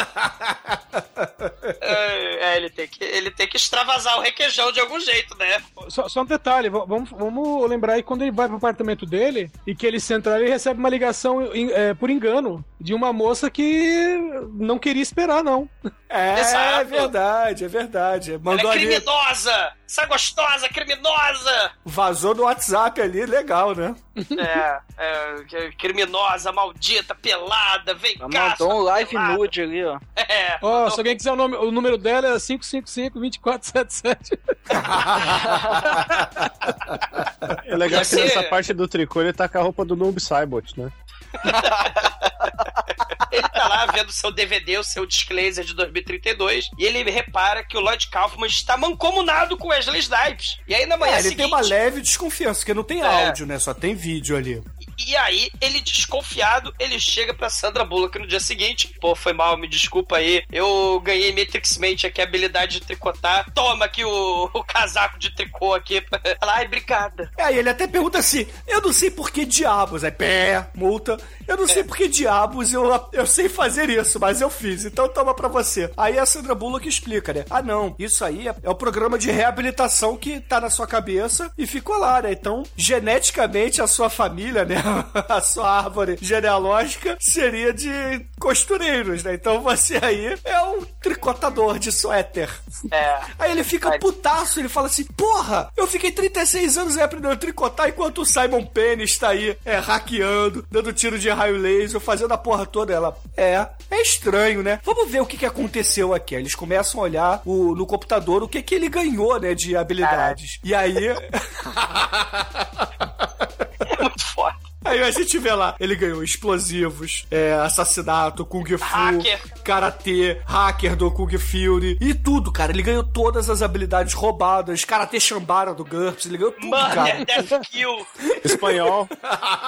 É, é, ele, tem que, ele tem que extravasar o requeijão de algum jeito, né? Só, só um detalhe, vamos, vamos lembrar aí quando ele vai pro apartamento dele e que ele senta lá, ele recebe uma ligação em- é, por engano de uma moça que não queria esperar, não. É, Exato. é verdade, é verdade. Ela Mandou é ali, criminosa! Essa gostosa, criminosa! vazou no WhatsApp ali, legal, né? É, é, criminosa, maldita, pelada, vem Ela cá. mandou um live pelada. nude ali, ó. É, Ó, mandou- se alguém quiser o, nome, o número dela é 555-2477. É legal que nessa parte do tricô ele tá com a roupa do Noob Saibot, né? ele tá lá vendo seu DVD, o seu Disclosure de 2032, e ele repara que o Lloyd Kaufman está mancomunado com Wesley Snipes. E aí na manhã É, ele seguinte... tem uma leve desconfiança, porque não tem É. áudio, né? Só tem vídeo ali. E aí, ele desconfiado, ele chega pra Sandra Bullock no dia seguinte. Pô, foi mal, me desculpa aí. Eu ganhei Matrix Mente aqui, a habilidade de tricotar. Toma aqui o, o casaco de tricô aqui. Ela, ai, obrigada. É, ele até pergunta assim: eu não sei por que diabos, é pé, multa. Eu não sei por que diabos eu, eu sei fazer isso, mas eu fiz, então toma pra você. Aí a Sandra Bullock explica, né? Ah, não, isso aí é, é o programa de reabilitação que tá na sua cabeça e ficou lá, né? Então, geneticamente, a sua família, né? a sua árvore genealógica seria de costureiros, né? Então você aí é um tricotador de suéter. É. Aí ele fica putaço, ele fala assim: Porra, eu fiquei 36 anos aprendendo a tricotar enquanto o Simon Penn está aí é, hackeando, dando tiro de raio laser, fazendo a porra toda. Ela, é, é estranho, né? Vamos ver o que, que aconteceu aqui. Eles começam a olhar o- no computador o que, que ele ganhou, né, de habilidades. E aí. Aí a gente vê lá, ele ganhou explosivos, é, assassinato, Kung Fu, Hacker. Karatê, hacker do Kung Fury e tudo, cara. Ele ganhou todas as habilidades roubadas, Karatê Shambara do GURPS, ele ganhou tudo, Mano, cara. é Death Kill. Espanhol.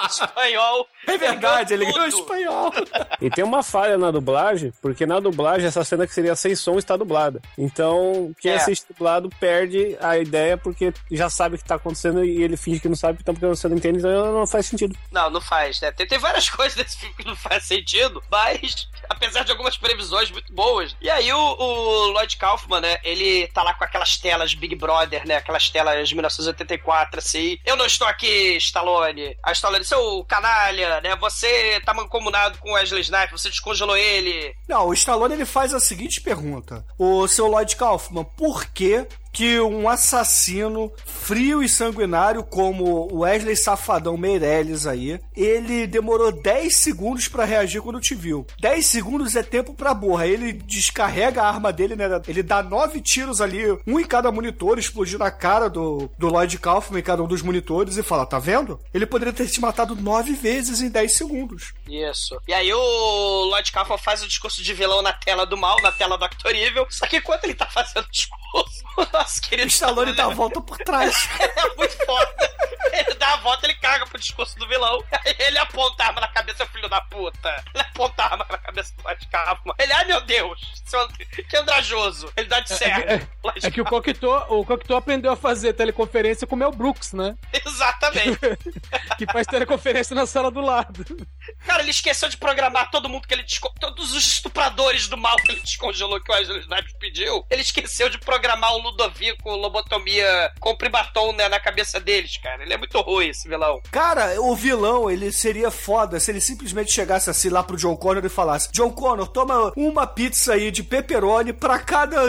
Espanhol. É verdade, ele ganhou tudo. espanhol. E tem uma falha na dublagem, porque na dublagem essa cena que seria sem som está dublada. Então, quem É. assiste dublado perde a ideia porque já sabe o que está acontecendo e ele finge que não sabe, então porque você não entende, então não faz sentido. Não, não faz, né? Tem, tem várias coisas desse filme que não faz sentido, mas apesar de algumas previsões muito boas. E aí o, o Lloyd Kaufman, né? Ele tá lá com aquelas telas Big Brother, né? Aquelas telas de 1984, assim. Eu não estou aqui, Stallone. A Stallone, seu canalha, né? Você tá mancomunado com o Wesley Snipes, você descongelou ele. Não, o Stallone ele faz a seguinte pergunta: O seu Lloyd Kaufman, por que que um assassino frio e sanguinário como o Wesley Safadão Meirelles aí, ele demorou 10 segundos pra reagir quando te viu. 10 segundos é tempo pra borra. Ele descarrega a arma dele, né? Ele dá nove tiros ali, um em cada monitor, explodindo a cara do, do Lloyd Kaufman em cada um dos monitores e fala: tá vendo? Ele poderia ter te matado nove vezes em 10 segundos. Isso. E aí o Lloyd Kaufman faz o discurso de vilão na tela do mal, na tela do Actor Evil. Só que enquanto ele tá fazendo o discurso, o nosso querido O Stallone dá a volta por trás. é muito foda. Ele dá a volta, ele caga pro discurso do vilão. Aí ele aponta a arma na cabeça, filho da puta. Ele aponta a arma na cabeça do Kaufman. Ele, ai meu Deus, And- que andrajoso. Ele dá de certo. Lloyd É que o Cocteau, o Cocteau aprendeu a fazer teleconferência com o Mel Brooks, né? Exatamente. Que faz teleconferência na sala do lado. Cara, ele esqueceu de programar todo mundo que ele. Todos os estupradores do mal que ele descongelou que o Wesley Snipes pediu. Ele esqueceu de programar o Ludovico, lobotomia com primaton né, na cabeça deles, cara. Ele é muito ruim, esse vilão. Cara, o vilão, ele seria foda se ele simplesmente chegasse assim lá pro John Connor e falasse: John Connor, toma uma pizza aí de pepperoni pra cada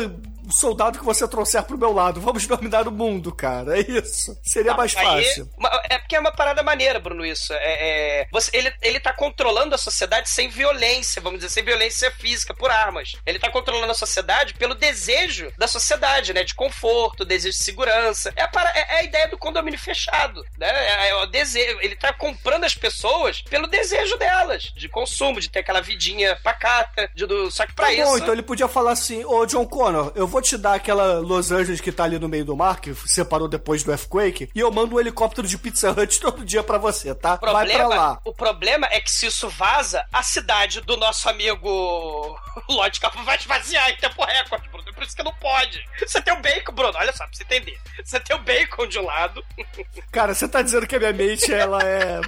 soldado que você trouxer pro meu lado. Vamos dominar o mundo, cara. É isso. Seria mais Aí, fácil. é porque é uma parada maneira, Bruno, isso. É, é- você, ele, ele tá controlando a sociedade sem violência, vamos dizer, sem violência física, por armas. Ele tá controlando a sociedade pelo desejo da sociedade, né? De conforto, desejo de segurança. É a, para- é- é a ideia do condomínio fechado, né? É, é o desejo. Ele tá comprando as pessoas pelo desejo delas, de consumo, de ter aquela vidinha pacata, de, do, só que pra Tá isso... bom, então ele podia falar assim: Ô John Connor, eu vou te dar aquela Los Angeles que tá ali no meio do mar, que separou depois do Earthquake, e eu mando um helicóptero de Pizza Hut todo dia pra você, tá? O Vai pra lá. o problema é que se isso vaza, a cidade do nosso amigo Lloyd Kaufman vai esvaziar em tempo recorde, Bruno. Por isso que não pode. Você tem o bacon, Bruno, olha só, pra você entender. Você tem o bacon de um lado. Cara, você tá dizendo que a minha mente, ela é.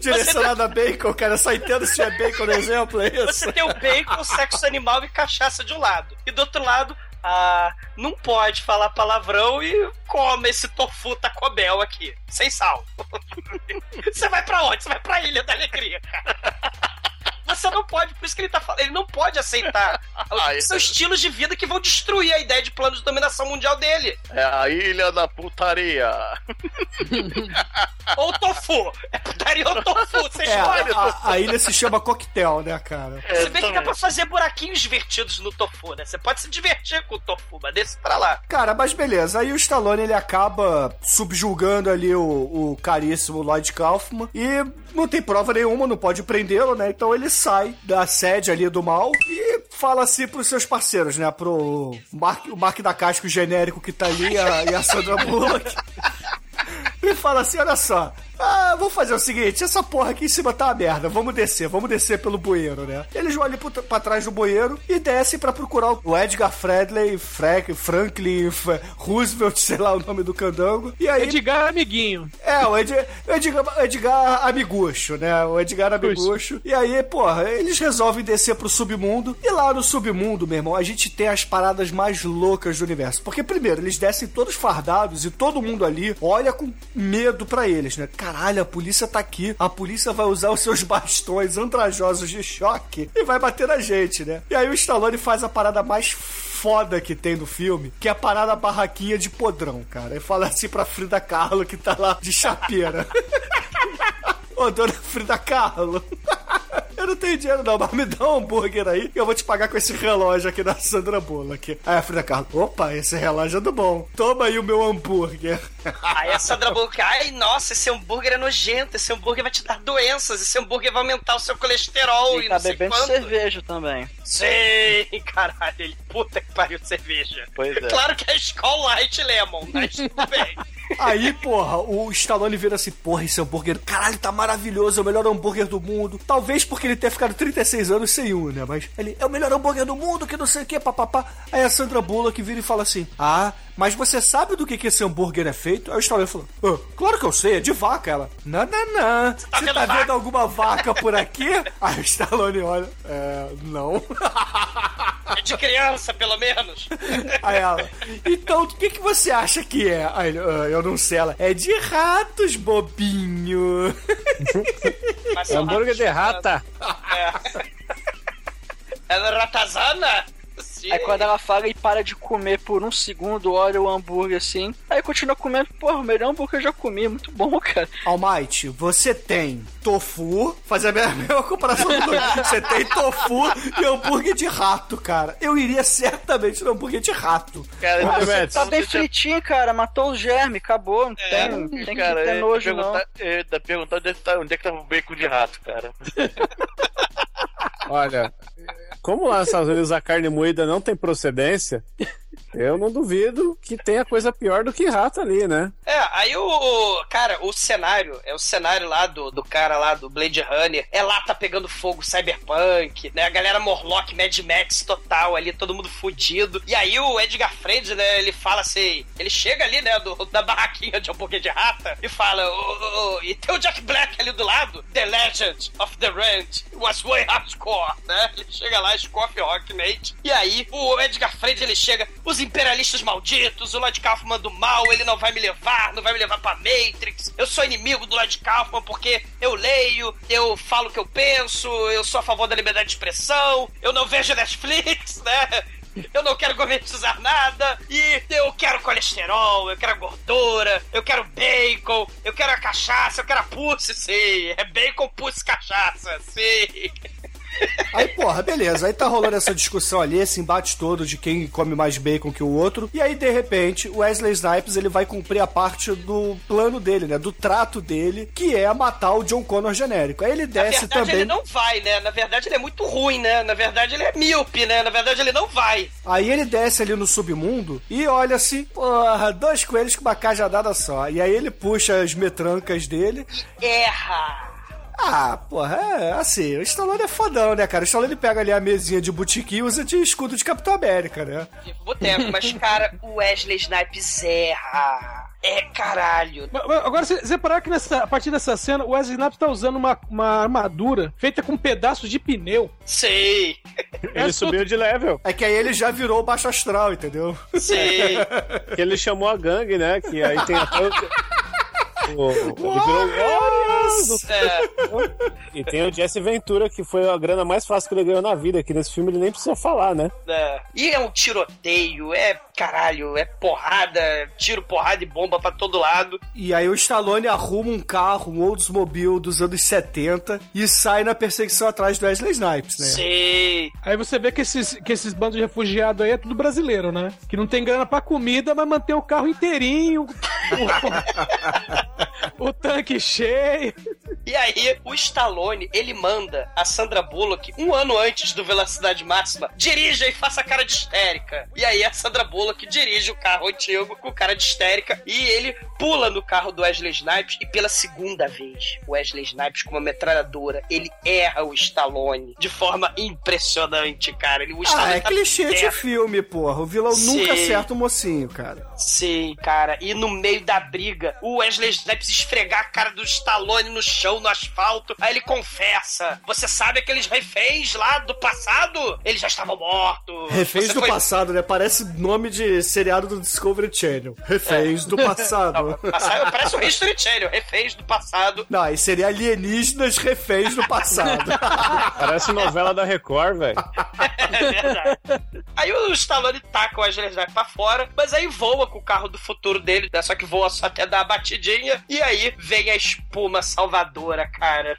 direcionada a bacon, cara. Só entendo se é bacon no exemplo, é isso? Você tem o bacon, sexo animal e cachaça de um lado. E outro lado, ah, não pode falar palavrão e come esse tofu tacobel aqui, sem sal. Você vai pra onde? Você vai pra Ilha da Alegria, cara. Você não pode, por isso que ele tá falando, ele não pode aceitar. São estilos de vida que vão destruir a ideia de plano de dominação mundial dele. É a ilha da putaria. Ou tofu. É putaria ou tofu, você É, escolhe. a, a ilha se chama coquetel, né, cara? Você vê que dá pra fazer buraquinhos divertidos no tofu, né? Você pode se divertir com o tofu, mas desse pra lá. Cara, mas beleza. Aí o Stallone ele acaba subjulgando ali o, o caríssimo Lloyd Kaufman e não tem prova nenhuma, não pode prendê-lo, né? Então ele sai da sede ali do mal e fala assim pros seus parceiros, né? Pro Mark, o Mark da Casco genérico que tá ali a, e a Sandra Bullock. E fala assim: olha só, ah, vamos fazer o seguinte: essa porra aqui em cima tá uma merda, vamos descer, vamos descer pelo bueiro, né? Eles vão ali pro- pra trás do bueiro e descem pra procurar o Edgar Fredley, Frank, Franklin, Roosevelt, sei lá o nome do candango. E aí. Edgar Amiguinho. É, o Ed- Edgar, Edgar Amigucho, né? O Edgar Amigucho. E aí, porra, eles resolvem descer pro submundo. E lá no submundo, meu irmão, a gente tem as paradas mais loucas do universo. Porque, primeiro, eles descem todos fardados e todo mundo ali olha com medo pra eles, né? caralho, a polícia tá aqui. A polícia vai usar os seus bastões andrajosos de choque e vai bater na gente, né? E aí o Stallone faz a parada mais foda que tem no filme, que é a parada barraquinha de podrão, cara. Ele fala assim pra Frida Kahlo que tá lá de chapeira. Ô, dona Frida Kahlo. Eu não tenho dinheiro não, mas me dá um hambúrguer aí que eu vou te pagar com esse relógio aqui da Sandra Bullock. Aí a Frida Kahlo, opa, esse relógio é do bom. Toma aí o meu hambúrguer. Aí a Sandra Bullock, ai, nossa, esse hambúrguer é nojento, esse hambúrguer vai te dar doenças, esse hambúrguer vai aumentar o seu colesterol e, E não tá sei bebendo quanto. cerveja também. Sim, caralho, ele puta que pariu cerveja. Pois é. Claro que é Skull Light Lemon, mas tudo bem. Aí, porra, o Stallone vira assim, porra, esse hambúrguer, caralho, tá maravilhoso, é o melhor hambúrguer do mundo. Talvez porque ele tenha ficado 36 anos sem um, né? Mas ele é o melhor hambúrguer do mundo, que não sei o que, papapá. Aí a Sandra Bullock vira e fala assim, ah, mas você sabe do que, que esse hambúrguer é feito? Aí o Stallone falou, "Ah, claro que eu sei, é de vaca. Ela, não, não, não. Você vendo tá vaca?" vendo alguma vaca por aqui? Aí o Stallone olha, é, não. É de criança, pelo menos. Aí ela, então o que, que você acha que é? Aí ele, "Ah, eu não sei. Ela, é de ratos, bobinho. Mas são Hambúrguer de rata. É. Ela é ratazana? Sim. Aí quando ela fala e para de comer por um segundo, olha o hambúrguer assim. Aí continua comendo, porra, o melhor hambúrguer que eu já comi, muito bom, cara. Almighty, você tem tofu, fazer a mesma, mesma comparação do. Você tem tofu e hambúrguer de rato, cara. Eu iria certamente no hambúrguer de rato. Cara, Ah, você tá bem fritinho, cara, matou o germe, acabou, não É, tem, não tem cara, que ter ia nojo, não. perguntar, eu ia perguntar onde é, que tá, onde é que tá o bacon de rato, cara. Olha, como lá nos Estados Unidos a carne moída não tem procedência, eu não duvido que tenha coisa pior do que rato ali, né? É, aí o. Cara, o cenário, é o cenário lá do, do cara lá do Blade Runner. É lá tá pegando fogo cyberpunk, né? A galera Morlock, Mad Max total ali, todo mundo fudido. E aí o Edgar Friend, né? Ele fala assim. Ele chega ali, né? Do, da barraquinha de hambúrguer de rata e fala. "Ô, ô, ô", e tem o Jack Black ali do lado. The Legend of the Rand was way hardcore, né? Ele chega lá, escofe Rockmate. E aí o Edgar Friend ele chega. Os imperialistas malditos, o Lloyd Kaufman do mal, ele não vai me levar, não vai me levar pra Matrix. Eu sou inimigo do Lloyd Kaufman porque eu leio, eu falo o que eu penso, eu sou a favor da liberdade de expressão, eu não vejo Netflix, né? Eu não quero gourmetizar nada e eu quero colesterol, eu quero gordura, eu quero bacon, eu quero a cachaça, eu quero a pussy, sim. É bacon, pussy, cachaça, sim. Aí, porra, beleza. Aí tá rolando essa discussão ali, esse embate todo de quem come mais bacon que o outro. E aí, de repente, o Wesley Snipes ele vai cumprir a parte do plano dele, né? Do trato dele, que é matar o John Connor genérico. Aí ele Na desce verdade, também. ele não vai, né? Na verdade, ele é muito ruim, né? Na verdade, ele é míope, né? Na verdade, ele não vai. Aí ele desce ali no submundo e olha assim, porra, dois coelhos com uma cajadada só. E aí ele puxa as metrancas dele. Erra. Ah, porra, é assim, o Stallone é fodão, né, cara? O Stallone pega ali a mesinha de botiquim e usa de escudo de Capitão América, né? Boteco, mas, cara, o Wesley Snipes erra. É caralho. Mas- mas Agora, você reparar que nessa, a partir dessa cena, o Wesley Snipes tá usando uma, uma armadura feita com pedaços de pneu. Sei. Ele subiu de level. É que aí ele já virou baixo astral, entendeu? Sei. Que ele chamou a gangue, né? Que aí tem até o. o- ele virou Warriors! É. E tem o Jesse Ventura, que foi a grana mais fácil que ele ganhou na vida, que nesse filme ele nem precisa falar, né? É. E é um tiroteio, é caralho, é porrada, tiro, porrada e bomba pra todo lado. E aí o Stallone arruma um carro, um Oldsmobile dos anos 70 e sai na perseguição atrás do Wesley Snipes, né? Sei. Aí você vê que esses, que esses bandos de refugiados aí é tudo brasileiro, né? Que não tem grana pra comida, mas mantém o carro inteirinho, o, tanque cheio. E aí, o Stallone, ele manda a Sandra Bullock, um ano antes do Velocidade Máxima, dirija e faça cara de histérica. E aí, a Sandra Bullock dirige o carro antigo com cara de histérica e ele pula no carro do Wesley Snipes e pela segunda vez, o Wesley Snipes com uma metralhadora, ele erra o Stallone de forma impressionante, cara. Ele, o Ah, é tá clichê de perto. filme, porra. O vilão nunca Sim. acerta o mocinho, cara. Sim, cara. E no meio da briga, o Wesley Snipes esfregar a cara do Stallone no chão, no asfalto. Aí ele confessa: Você sabe aqueles reféns lá do passado? Eles já estavam mortos. Reféns Você do foi- passado, né? Parece nome de seriado do Discovery Channel. Reféns do passado. Passado, parece o History Channel, reféns do passado. Não, aí seria alienígenas reféns do passado. Parece novela da Record, velho. É verdade. Aí o Stallone taca o Wesley Snipes pra fora, mas aí voa com o carro do futuro dele, né? Só que voa só até dar a batidinha, e aí vem a espuma salvadora, cara.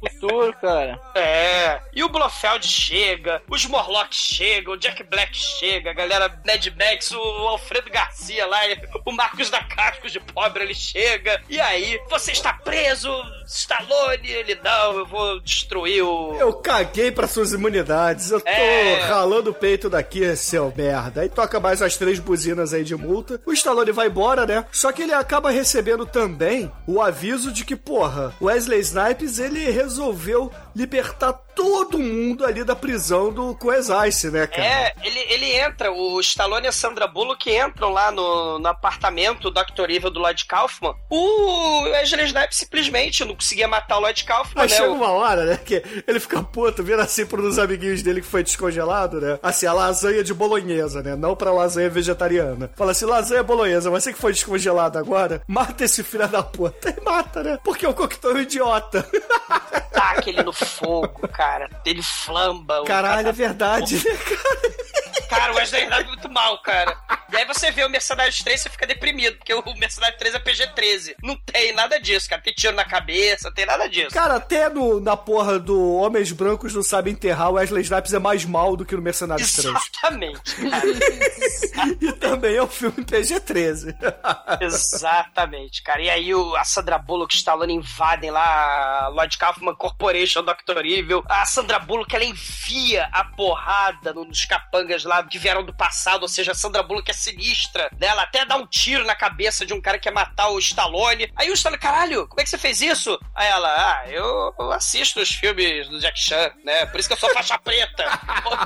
Futuro, cara. É. E o Blofeld chega, os Morlocks chegam, o Jack Black chega, a galera Ned Max, o Alfredo Garcia lá, o Marcos da Cascos de pobre, ele chega. E aí, você está preso, Stallone? Ele, não, eu vou destruir o... Eu caguei pra suas imunidades. Eu tô É. ralando o peito daqui, seu merda. Aí toca mais as três buzinas aí de multa. O Stallone vai embora, né? Só que ele acaba recebendo também o aviso de que, porra, Wesley Snipes, ele resolveu libertar todo mundo ali da prisão do Quest Ice, né, cara? É, ele, ele entra, o Stallone e a Sandra Bullock entram lá no, no apartamento do Dr. Evil do Lloyd Kaufman. O Wesley Snipes simplesmente não conseguia matar o Lloyd Kaufman, Aí né? chega uma hora, né, que ele fica puto, vira assim para uns amiguinhos dele que foi descongelado, né? Assim, a lasanha de bolonhesa, né? Não pra lasanha vegetariana. Fala assim, lasanha bolonhesa, você que foi descongelado agora, mata esse filho da puta. E mata, né? Porque é um idiota. taca ele no fogo, cara. Ele flamba. o Caralho, é verdade, né, Cara, o Wesley Snipes é muito mal, cara. E aí você vê o Mercenários 3 você fica deprimido, porque o Mercenários 3 é PG-13. Não tem nada disso, cara. Tem tiro na cabeça, não tem nada disso. Cara, até no, na porra do Homens Brancos Não Sabem Enterrar, o Wesley Snipes é mais mal do que no Mercenários 3. Exatamente, cara. e também é um filme PG-13. Exatamente, cara. E aí o, a Sandra Bullock e Stallone invadem lá a Lloyd Kaufman Corporation, Dr. Evil. A Sandra Bullock, ela enfia a porrada no- nos capangas lá que vieram do passado, ou seja, a Sandra Bullock é sinistra, né? Ela até dá um tiro na cabeça de um cara que quer matar o Stallone. Aí o Stallone, caralho, como é que você fez isso? Aí ela, ah, eu assisto os filmes do Jack Chan, né? Por isso que eu sou faixa preta.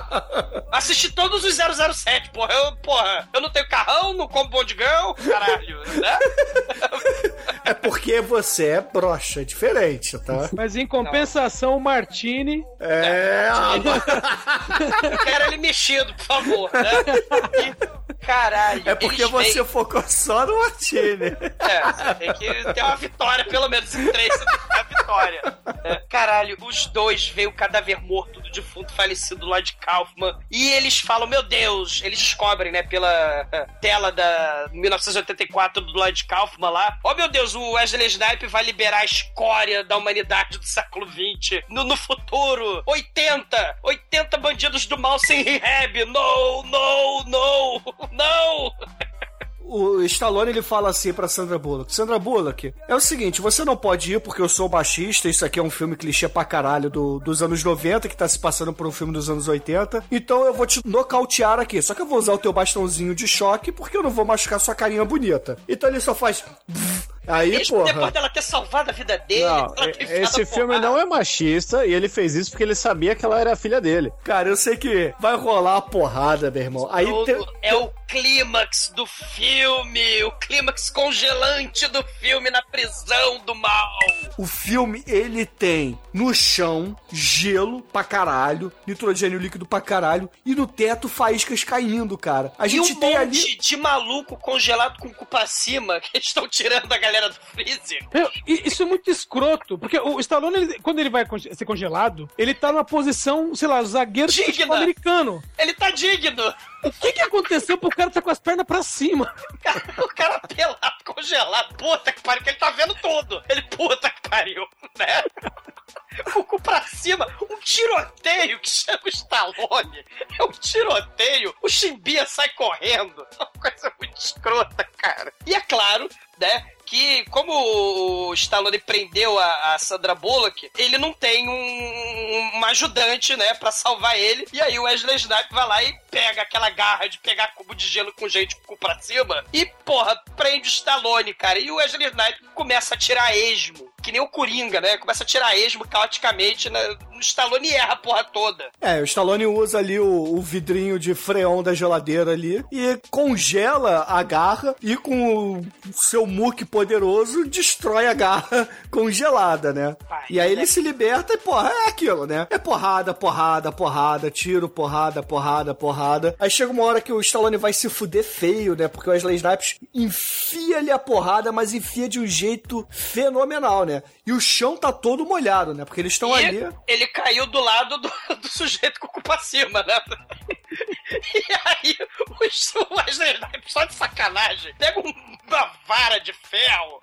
Assisti todos os 007, porra. Eu, porra, eu não tenho carrão, não como bondigão, caralho, né? É porque você é broxa, é diferente, tá? Mas em compensação, o Martini. É. Eu quero ele mexido, por favor, né? E, caralho. É porque você focou só no Martini. É, você tem que ter uma vitória, pelo menos em três, você tem que ter uma vitória. É, caralho, os dois veem o cadáver morto do defunto falecido lá de Kaufman e eles falam, meu Deus, eles descobrem, né, pela tela da 1984 do Lloyd Kaufman lá, oh meu Deus, o Wesley Snipes vai liberar a escória da humanidade do século XX no, no futuro, 80, 80 bandidos do mal sem rehab, no, no, no, não! O Stallone ele fala assim pra Sandra Bullock: Sandra Bullock, é o seguinte, você não pode ir porque eu sou machista. Isso aqui é um filme clichê pra caralho do, dos anos 90 que tá se passando por um filme dos anos 80. Então eu vou te nocautear aqui. Só que eu vou usar o teu bastãozinho de choque porque eu não vou machucar sua carinha bonita. Então ele só faz. Aí, Mesmo depois porra. dela ter salvado a vida dele, Não, esse filme porrada. não é machista e ele fez isso porque ele sabia que ela era a filha dele. Cara, eu sei que vai rolar a porrada, meu irmão. Aí tem- É o clímax do filme, o clímax congelante do filme na prisão do mal. O filme, ele tem no chão gelo pra caralho, nitrogênio líquido pra caralho, e no teto faíscas caindo, cara. A e gente um tem monte ali. de maluco congelado com o cu pra cima que estão tirando a galera do freezer. Meu, isso é muito escroto, porque o Stallone, ele- quando ele vai ser congelado, ele tá numa posição, sei lá, zagueiro Digna. americano. Ele tá digno. O que que aconteceu pro cara tá com as pernas pra cima? O cara pelado, congelado. Puta que pariu, que ele tá vendo tudo. Ele, puta que pariu, né? O cu pra cima, um tiroteio que chama o Stallone. É um tiroteio, o Chimbia sai correndo. É uma coisa muito escrota, cara. E é claro, né? Que como o Stallone prendeu a, a Sandra Bullock, ele não tem um, uma ajudante, né, pra salvar ele. E aí o Wesley Snipes vai lá e pega aquela garra de pegar cubo de gelo com gente com pra cima e, porra, prende o Stallone, cara. E o Wesley Snipes começa a tirar esmo, que nem o Coringa, né? Começa a tirar esmo caoticamente né? no Stallone erra a porra toda. É, o Stallone usa ali o, o vidrinho de freon da geladeira ali e congela a garra e com o seu muque poderoso destrói a garra congelada, né? E aí ele se liberta e, porra, é aquilo, né? É porrada, porrada, porrada, tiro, porrada, porrada, porrada. Aí chega uma hora que o Stallone vai se fuder feio, né? Porque o Wesley Snipes enfia-lhe a porrada, mas enfia de um jeito fenomenal, né? E o chão tá todo molhado, né? Porque eles estão ali. ele caiu do lado do, do sujeito com o cu pra cima, né? E aí o Wesley Snipes, só de sacanagem, pega um- uma vara de ferro.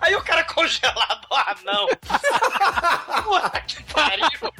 Aí o cara congelado, ah não. Puta que pariu.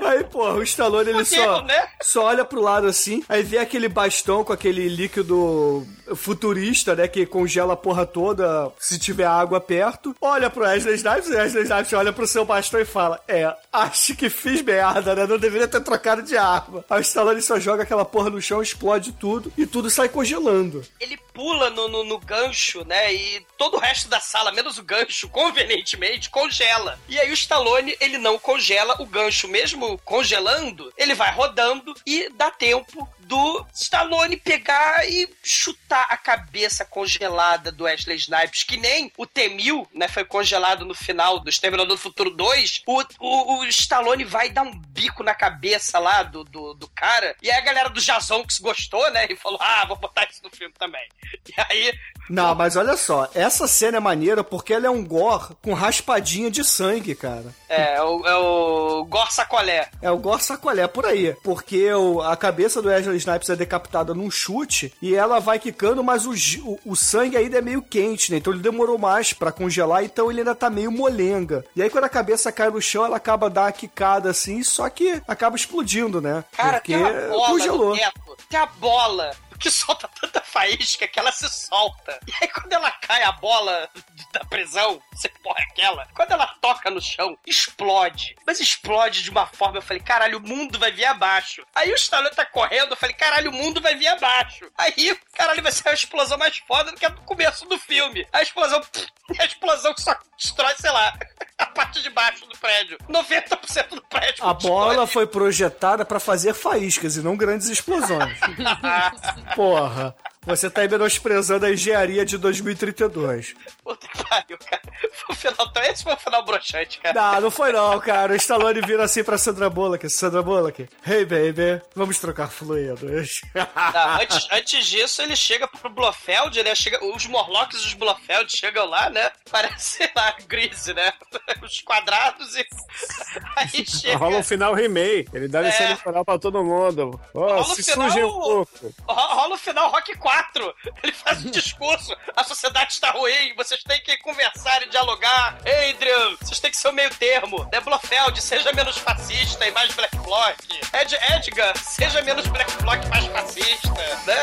Aí, porra, o Stallone ele só, né? só olha pro lado assim, aí vê aquele bastão com aquele líquido futurista, né? Que congela a porra toda se tiver água perto. Olha pro Wesley Snipes, e o Wesley Snipes olha pro seu bastão e fala: É, acho que fiz merda, né? Não deveria ter trocado de arma. Aí o Stallone só joga aquela porra no chão, explode tudo e tudo sai congelando. Ele pula no, no, no gancho, né? E todo o resto da sala, menos o gancho, convenientemente, congela. E aí o Stallone, ele não congela o gancho, mesmo congelando, ele vai rodando e dá tempo do Stallone pegar e chutar a cabeça congelada do Wesley Snipes, que nem o T-1000, né, foi congelado no final do Exterminador do Futuro 2, o, o, o Stallone vai dar um bico na cabeça lá do, do, do cara, e aí a galera do Jazonx gostou, né, e falou, ah, vou botar isso no filme também. E aí, Não, mas olha só, essa cena é maneira porque ela é um gore com raspadinha de sangue, cara. é, é o, é o Gor Sacolé. É o gore sacolé por aí. Porque o- a cabeça do Wesley Snipes é decapitada num chute e ela vai quicando, mas o, o, o sangue ainda é meio quente, né? Então ele demorou mais pra congelar, então ele ainda tá meio molenga. E aí quando a cabeça cai no chão, ela acaba dando uma quicada assim, só que acaba explodindo, né? Cara, porque tem uma bola congelou. teto. Tem a bola que solta tanta faísca que ela se solta. E aí quando ela cai, a bola da prisão, você porra aquela, quando ela toca no chão, explode. Mas explode de uma forma, eu falei, caralho, o mundo vai vir abaixo. Aí o Stallone tá correndo, eu falei, caralho, o mundo vai vir abaixo. Aí, caralho, vai ser a explosão mais foda do que a do começo do filme. A explosão, a explosão que só destrói, sei lá, a parte de baixo do prédio. 90% do prédio. A bola foi projetada pra fazer faíscas e não grandes explosões. Porra, você tá aí menosprezando a engenharia de 2032. Puta que pariu, cara. Foi o final, então esse foi o final broxante, cara. Não, não foi não, cara. O Stallone vira assim pra Sandra Bullock. Sandra Bullock, hey baby, vamos trocar fluidos. Tá, antes, antes disso, ele chega pro Blofeld, né? Chega, os Morlocks e os Blofeld chegam lá, né? Parece, sei lá, Grease, né? Os quadrados e. Aí chega. Rola um final remake. Ele dá lição É. no final pra todo mundo. Ó, Rola o se final- surge um pouco. Ro- Rola o final Rock 4. Ele faz um discurso. A sociedade está ruim. Vocês têm que conversar e dialogar. Adrian, vocês têm que ser o meio termo. Né, Blofeld, seja menos fascista e mais Black Bloc. Ed Edgar, seja menos Black Bloc e mais fascista. Né?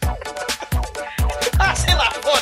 ah, sei lá, foda-se.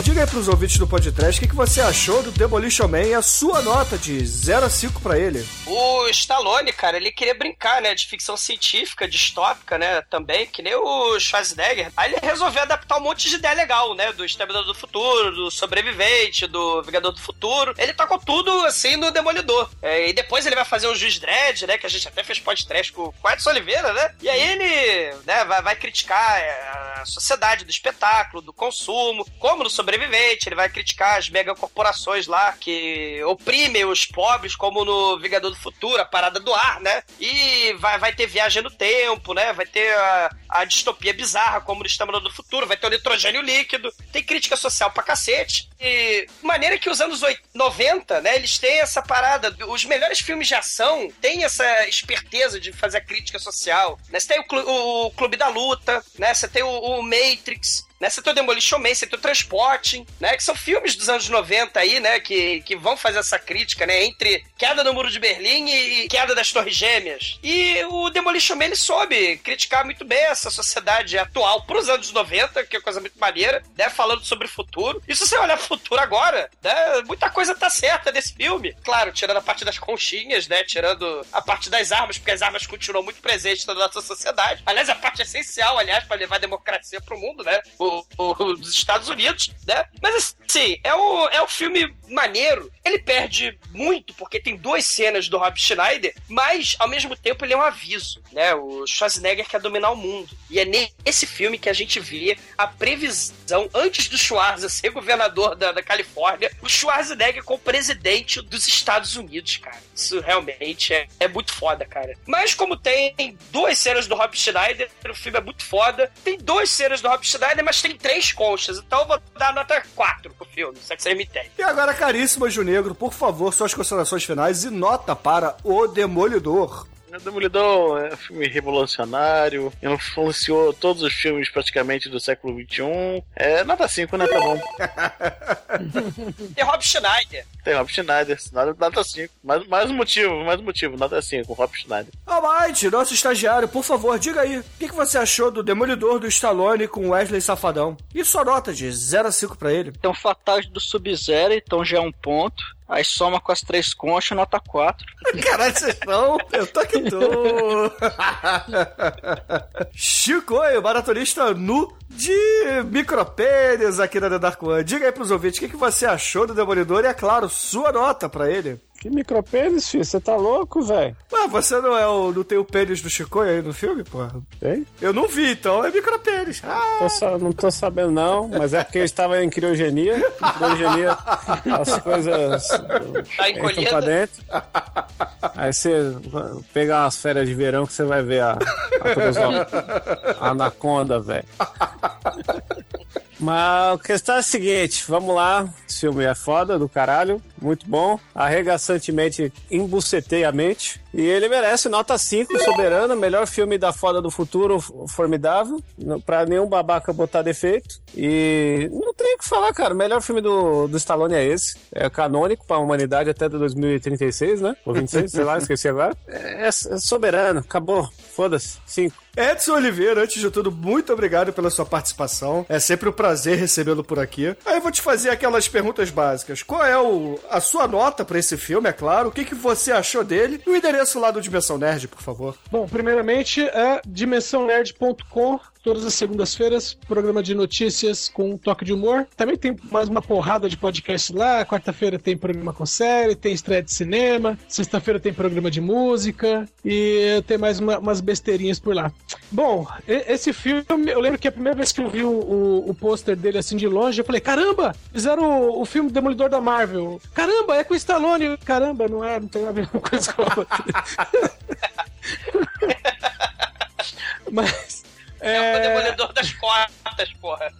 Por favor, diga aí pros ouvintes do podcast o que, que você achou do Demolition Man e a sua nota de 0 a 5 pra ele. O Stallone, cara, ele queria brincar, né, de ficção científica, distópica, né, também, que nem o Schwarzenegger. Aí ele resolveu adaptar um monte de ideia legal, né, do Exterminador do Futuro, do Sobrevivente, do Vingador do Futuro. Ele tacou tudo, assim, no Demolidor. É, e depois ele vai fazer o Juiz Dredd, né, que a gente até fez podcast com o Edson Oliveira, né, e aí ele, né, vai, vai criticar é, a sociedade do espetáculo, do consumo, como no Sobrevivente, ele vai criticar as megacorporações lá que oprimem os pobres, como no Vingador do Futuro, a parada do ar, né? E vai, vai ter viagem no tempo, né? Vai ter a, a distopia bizarra, como no Exterminador do Futuro, vai ter o nitrogênio líquido, tem crítica social pra cacete. E maneira que os anos 80, 90, né, eles têm essa parada. Os melhores filmes de ação têm essa esperteza de fazer a crítica social. Né? Você tem o, o Clube da Luta, né? Você tem o, o Matrix, né? O Demolition Man, o Transporting, né? Que são filmes dos anos 90 aí, né? Que, que vão fazer essa crítica, né? Entre queda do Muro de Berlim e queda das Torres Gêmeas. E o Demolition Man, ele soube criticar muito bem essa sociedade atual pros anos 90, que é coisa muito maneira, né? Falando sobre o futuro. E se você olhar pro futuro agora, né? Muita coisa tá certa nesse filme. Claro, tirando a parte das conchinhas, né? Tirando a parte das armas, porque as armas continuam muito presentes na nossa sociedade. Aliás, a parte essencial, aliás, para levar a democracia pro mundo, né? O, o- os Estados Unidos, né? Mas assim, é um, é um filme maneiro. Ele perde muito, porque tem duas cenas do Rob Schneider, mas ao mesmo tempo ele é um aviso, né? O Schwarzenegger quer dominar o mundo. E é nesse filme que a gente vê a previsão, antes do Schwarzenegger ser governador da, da Califórnia, o Schwarzenegger como presidente dos Estados Unidos, cara. Isso realmente é, é muito foda, cara. Mas como tem duas cenas do Rob Schneider, o filme é muito foda. Tem duas cenas do Rob Schneider, mas tem três conchas. Então eu vou dar nota 4 pro filme, se é que você me entende. E agora, caríssimo Anjo Negro, por favor, suas considerações finais e nota para O Demolidor. O Demolidor é um filme revolucionário, influenciou todos os filmes praticamente do século XXI. É nota 5, né? Tá bom. Tem Rob Schneider. Tem Rob Schneider, nota, nota 5. Mais, mais um motivo, mais um motivo, nota 5, Rob Schneider. Almighty, nosso estagiário, por favor, diga aí, o que, que você achou do Demolidor do Stallone com Wesley Safadão? E sua nota de 0 a 5 pra ele? Tem um fatality do Sub-Zero, então já é um ponto. Aí soma com as três conchas, nota 4. Caralho, vocês estão. Eu tô que tô. Chico, o maratonista nu de micropênis aqui na The Dark One. Diga aí pros ouvintes o que, que você achou do Demolidor e, é claro, sua nota pra ele. Que micropênis, filho? Você tá louco, velho? Ué, você não é o. não tem o pênis do Chico aí no filme, porra? Tem? Eu não vi, então é micropênis. Ah, Tô não tô sabendo, não, mas é porque eu estava em criogenia. Em criogenia, as coisas Tá encolhida? pra dentro. Aí você vai pegar umas férias de verão que você vai ver a, a, a anaconda, velho. Mas a questão é a seguinte, vamos lá. Esse filme é foda, do caralho, muito bom. Arregaçantemente, embucetei a mente. E ele merece nota 5, soberana, melhor filme da foda do futuro, formidável. Pra nenhum babaca botar defeito. E não tem o que falar, cara. O melhor filme do, do Stallone é esse. É canônico pra humanidade até 2036, né? Ou 26, sei lá, esqueci agora. É, é soberano, acabou. Foda-se. 5. Edson Oliveira, antes de tudo, muito obrigado pela sua participação. É sempre um prazer recebê-lo por aqui. Aí eu vou te fazer aquelas perguntas básicas. Qual é o, a sua nota pra esse filme, é claro? O que, que você achou dele? E o endereço lá do Dimensão Nerd, por favor. Bom, primeiramente é dimensãonerd.com. Todas as segundas-feiras, programa de notícias com um toque de humor. Também tem mais uma porrada de podcast lá. Quarta-feira tem programa com série, tem estreia de cinema. Sexta-feira tem programa de música. E tem mais uma- umas besteirinhas por lá. Bom, esse filme, eu lembro que a primeira vez que eu vi o, o, o pôster dele assim de longe, eu falei: caramba, fizeram o, o filme Demolidor da Marvel. Caramba, é com o Stallone. Caramba, não é, não tem a ver com uma coisa com a. Mas. É o Demolidor das Cotas, porra.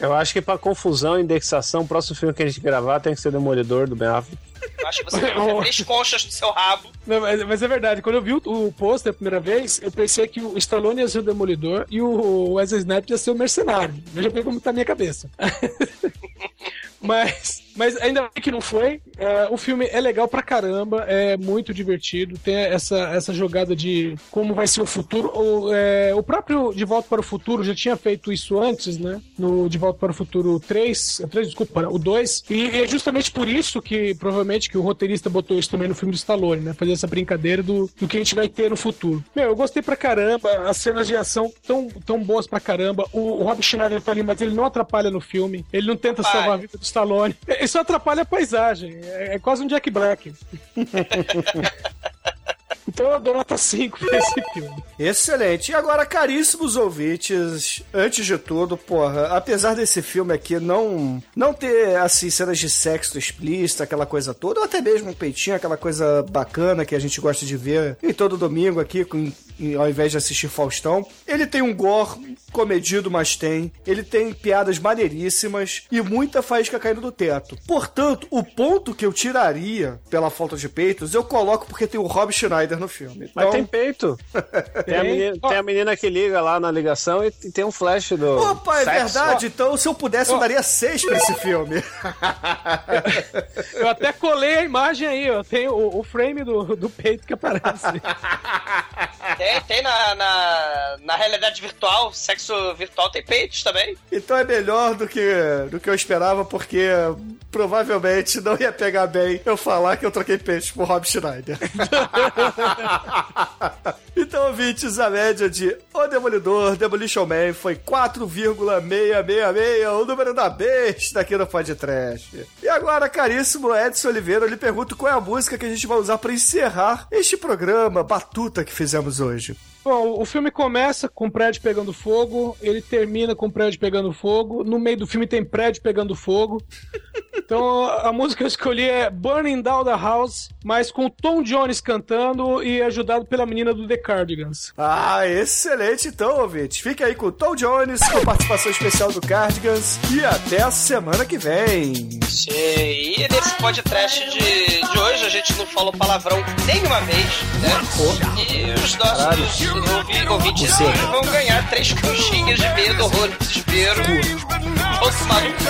Eu acho que pra confusão e indexação, o próximo filme que a gente gravar tem que ser Demolidor do Ben Affleck. Eu acho que você fazer três conchas no seu rabo. Não, mas, mas é verdade, quando eu vi o, o pôster a primeira vez, eu pensei que o Stallone ia ser o Demolidor e o Wesley Snipes ia ser o Mercenário. Veja bem como tá a minha cabeça. mas, mas ainda bem que não foi. É, o filme é legal pra caramba, é muito divertido, tem essa, essa jogada de como vai ser o futuro. O, é, o próprio De Volta para o Futuro já tinha feito isso antes, né? No De Volta para o Futuro 3, 3 desculpa, o 2. E é justamente por isso que, provavelmente, que o roteirista botou isso também no filme do Stallone, né? Fazer essa brincadeira do, do que a gente vai ter no futuro. Meu, eu gostei pra caramba, as cenas de ação tão, tão boas pra caramba. O, o Rob Schneider tá ali, mas ele não atrapalha no filme. Ele não tenta salvar a vida do Stallone. Só atrapalha a paisagem. É, é quase um Jack Black. então eu dou nota 5 pra esse filme. Excelente. E agora, caríssimos ouvintes, antes de tudo, porra, apesar desse filme aqui não não ter, assim, cenas de sexo explícito, aquela coisa toda, ou até mesmo um peitinho, aquela coisa bacana que a gente gosta de ver em todo domingo aqui, com, ao invés de assistir Faustão, ele tem um gore comedido, mas tem. Ele tem piadas maneiríssimas e muita faísca caindo do teto. Portanto, o ponto que eu tiraria pela falta de peitos, eu coloco porque tem o Rob Schneider no filme. Mas Então- tem peito. Tem a, menina, tem a menina que liga lá na ligação e e tem um flash do. Opa, é sexo. verdade. Então, se eu pudesse, eu daria seis pra esse filme. Eu até colei a imagem aí, ó. Tem o, o frame do, do peito que aparece. Tem, tem na, na, na realidade virtual, sexo virtual tem peitos também. Então é melhor do que, do que eu esperava, porque provavelmente não ia pegar bem eu falar que eu troquei peitos por Rob Schneider. então, ouvintes, a média de O Demolidor, Demolition Man, foi 4,666, o número da besta aqui no podcast. E agora, caríssimo Edson Oliveira, eu lhe pergunto qual é a música que a gente vai usar para encerrar este programa batuta que fizemos hoje. Bom, o filme começa com o prédio pegando fogo, ele termina com o prédio pegando fogo, no meio do filme tem prédio pegando fogo. Então a música que eu escolhi é Burning Down the House, mas com o Tom Jones cantando e ajudado pela menina do The Cardigans. Ah, excelente então, ouvintes. Fique aí com o Tom Jones, com participação especial do Cardigans. E até a semana que vem. E nesse podcast de, de hoje a gente não falou palavrão nenhuma vez, né? E os nossos ouvi- ouvintes Você. vão ganhar três conchinhas de medo, horror e desespero. Vão tomar no cu.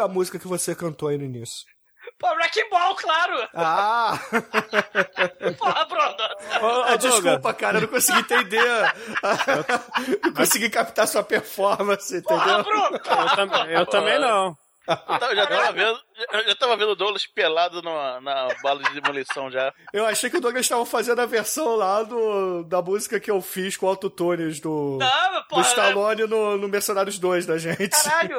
A música que você cantou aí no início? Pô, Wrecking Ball, claro! Ah! Porra, Bruno! Ah, desculpa, cara, eu não consegui entender. não consegui captar sua performance, entendeu? Eu, tam- eu também não. Eu já tava vendo, eu já tava vendo o Douglas pelado na, na bala de demolição já. Eu achei que o Douglas estava fazendo a versão lá do, da música que eu fiz com autotunes do, Não, do Stallone no, no Mercenários 2 da gente. Caralho,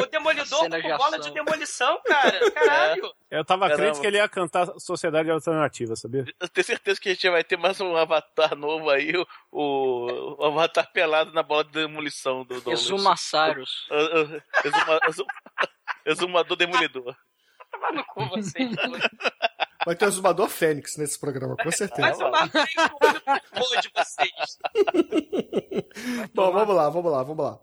o Demolidor Cena de com bola de demolição, cara. Caralho. Eu tava Caramba. crente que ele ia cantar Sociedade Alternativa, sabia? Eu tenho certeza que a gente vai ter mais um avatar novo aí, o, o, o avatar pelado na bola de demolição do Douglas. Exumassarios. Uh, exuma- exum- Exumador demolidor. Tava no cu vocês. dois. Vai ter o Zumbador Fênix nesse programa, com Vai certeza. tomar bem o olho do cu de vocês. Bom, vamos lá, vamos lá, vamos lá.